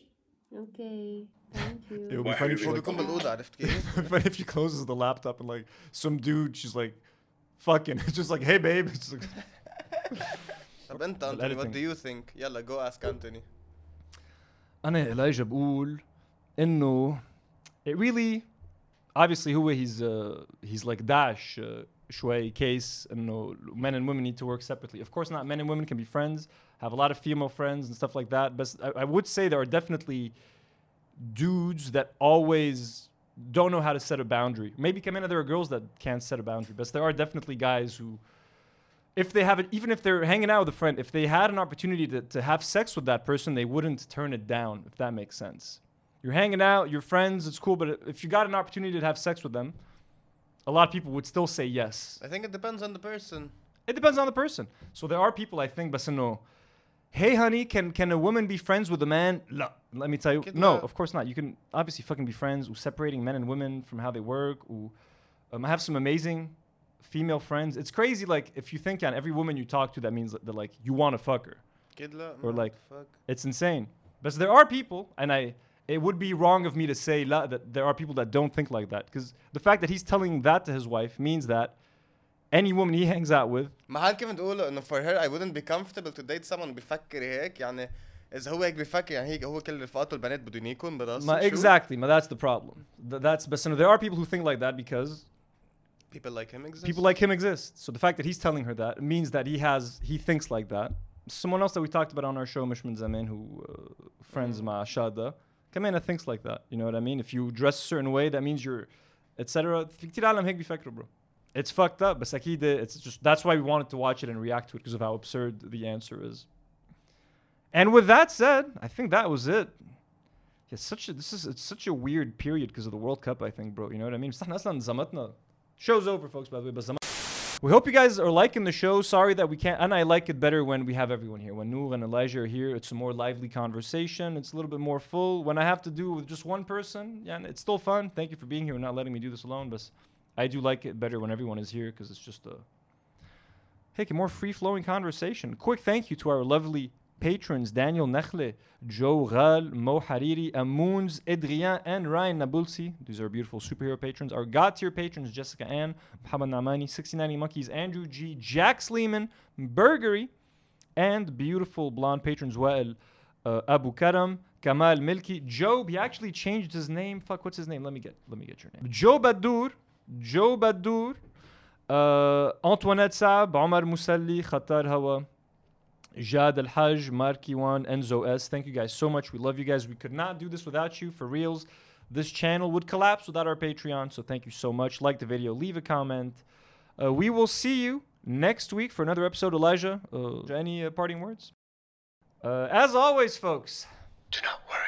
أوكي ثانك It would be funny if she like, funny if she closes the laptop and like some dude she's like fucking it's just like hey babe it's like طب انت انتوني what do you think؟ يلا go ask Anthony أنا إلايجا بقول انه it really obviously هو he's uh, he's like Daesh uh, شوي case انه men and women need to work separately of course not men and women can be friends have a lot of female friends and stuff like that but I, I would say there are definitely dudes that always don't know how to set a boundary maybe كمان there are girls that can't set a boundary but there are definitely guys who if they have it, even if they're hanging out with a friend, if they had an opportunity to, to have sex with that person, they wouldn't turn it down, if that makes sense. You're hanging out, you're friends, it's cool, but if you got an opportunity to have sex with them, a lot of people would still say yes. I think it depends on the person. It depends on the person. So there are people I think, but no. Hey, honey, can can a woman be friends with a man? No. Let me tell you, no, of course not. You can obviously fucking be friends. Or separating men and women from how they work. Or, um, I have some amazing female friends. It's crazy. Like if you think on every woman you talk to, that means that like you want to fuck her, la, or like fuck. it's insane. But there are people, and I It would be wrong of me to say la, that there are people that don't think like that, because the fact that he's telling that to his wife means that any woman he hangs out with ما هل كيف تقولوا انه for her I wouldn't be comfortable to date someone بيفكر هيك يعني اذا هو هيك بيفكر يعني هيك هو كل رفقاته البنات بدهم يكون براسه Ma, شو؟ exactly, ma, that's the problem. Th- that's but so there are people who think like that because people like him exist people like him exist. So the fact that he's telling her that means that he has he thinks like that. Someone else that we talked about on our show, Mishman Zaman, who uh, friends ma Shada, Kamena thinks like that. You know what I mean? If you dress a certain way, that means you're, etc. في كتير عالم هيك بيفكروا, bro. It's fucked up, but أكيد it's just that's why we wanted to watch it and react to it because of how absurd the answer is. And with that said, I think that was it. It's such a this is it's such a weird period because of the World Cup, I think, bro. You know what I mean? صح اصلا زمتنا. Show's over, folks, by the way, but زمت- we hope you guys are liking the show. Sorry that we can't and I like it better when we have everyone here. When Noor and Elijah are here, it's a more lively conversation. It's a little bit more full. When I have to do with just one person, yeah, it's still fun. Thank you for being here and not letting me do this alone. But I do like it better when everyone is here because it's just a Hey, a more free flowing conversation. Quick thank you to our lovely patrons Daniel Nechle, Joe Ghal, Mo Hariri, Amoons, Edrien, and Ryan Nabulsi. These are beautiful superhero patrons. Our God tier patrons Jessica Ann, Muhammad Namani, 6090 Monkeys, Andrew G, Jack Sleeman, Burgery, and beautiful blonde patrons Wael uh, Abu Karam, Kamal Milki, Job. He actually changed his name. Fuck, what's his name? Let me get let me get your name. Joe Badur, Joe Badur, uh, Antoinette Saab, Omar Musalli, Khatar Hawa, Jad Al Haj, Marki Wan, Enzo S. Thank you guys so much. We love you guys. We could not do this without you for reals. This channel would collapse without our Patreon. So thank you so much. Like the video, leave a comment. Uh, we will see you next week for another episode. Elijah, uh, any uh, parting words? Uh, as always, folks. Do not worry.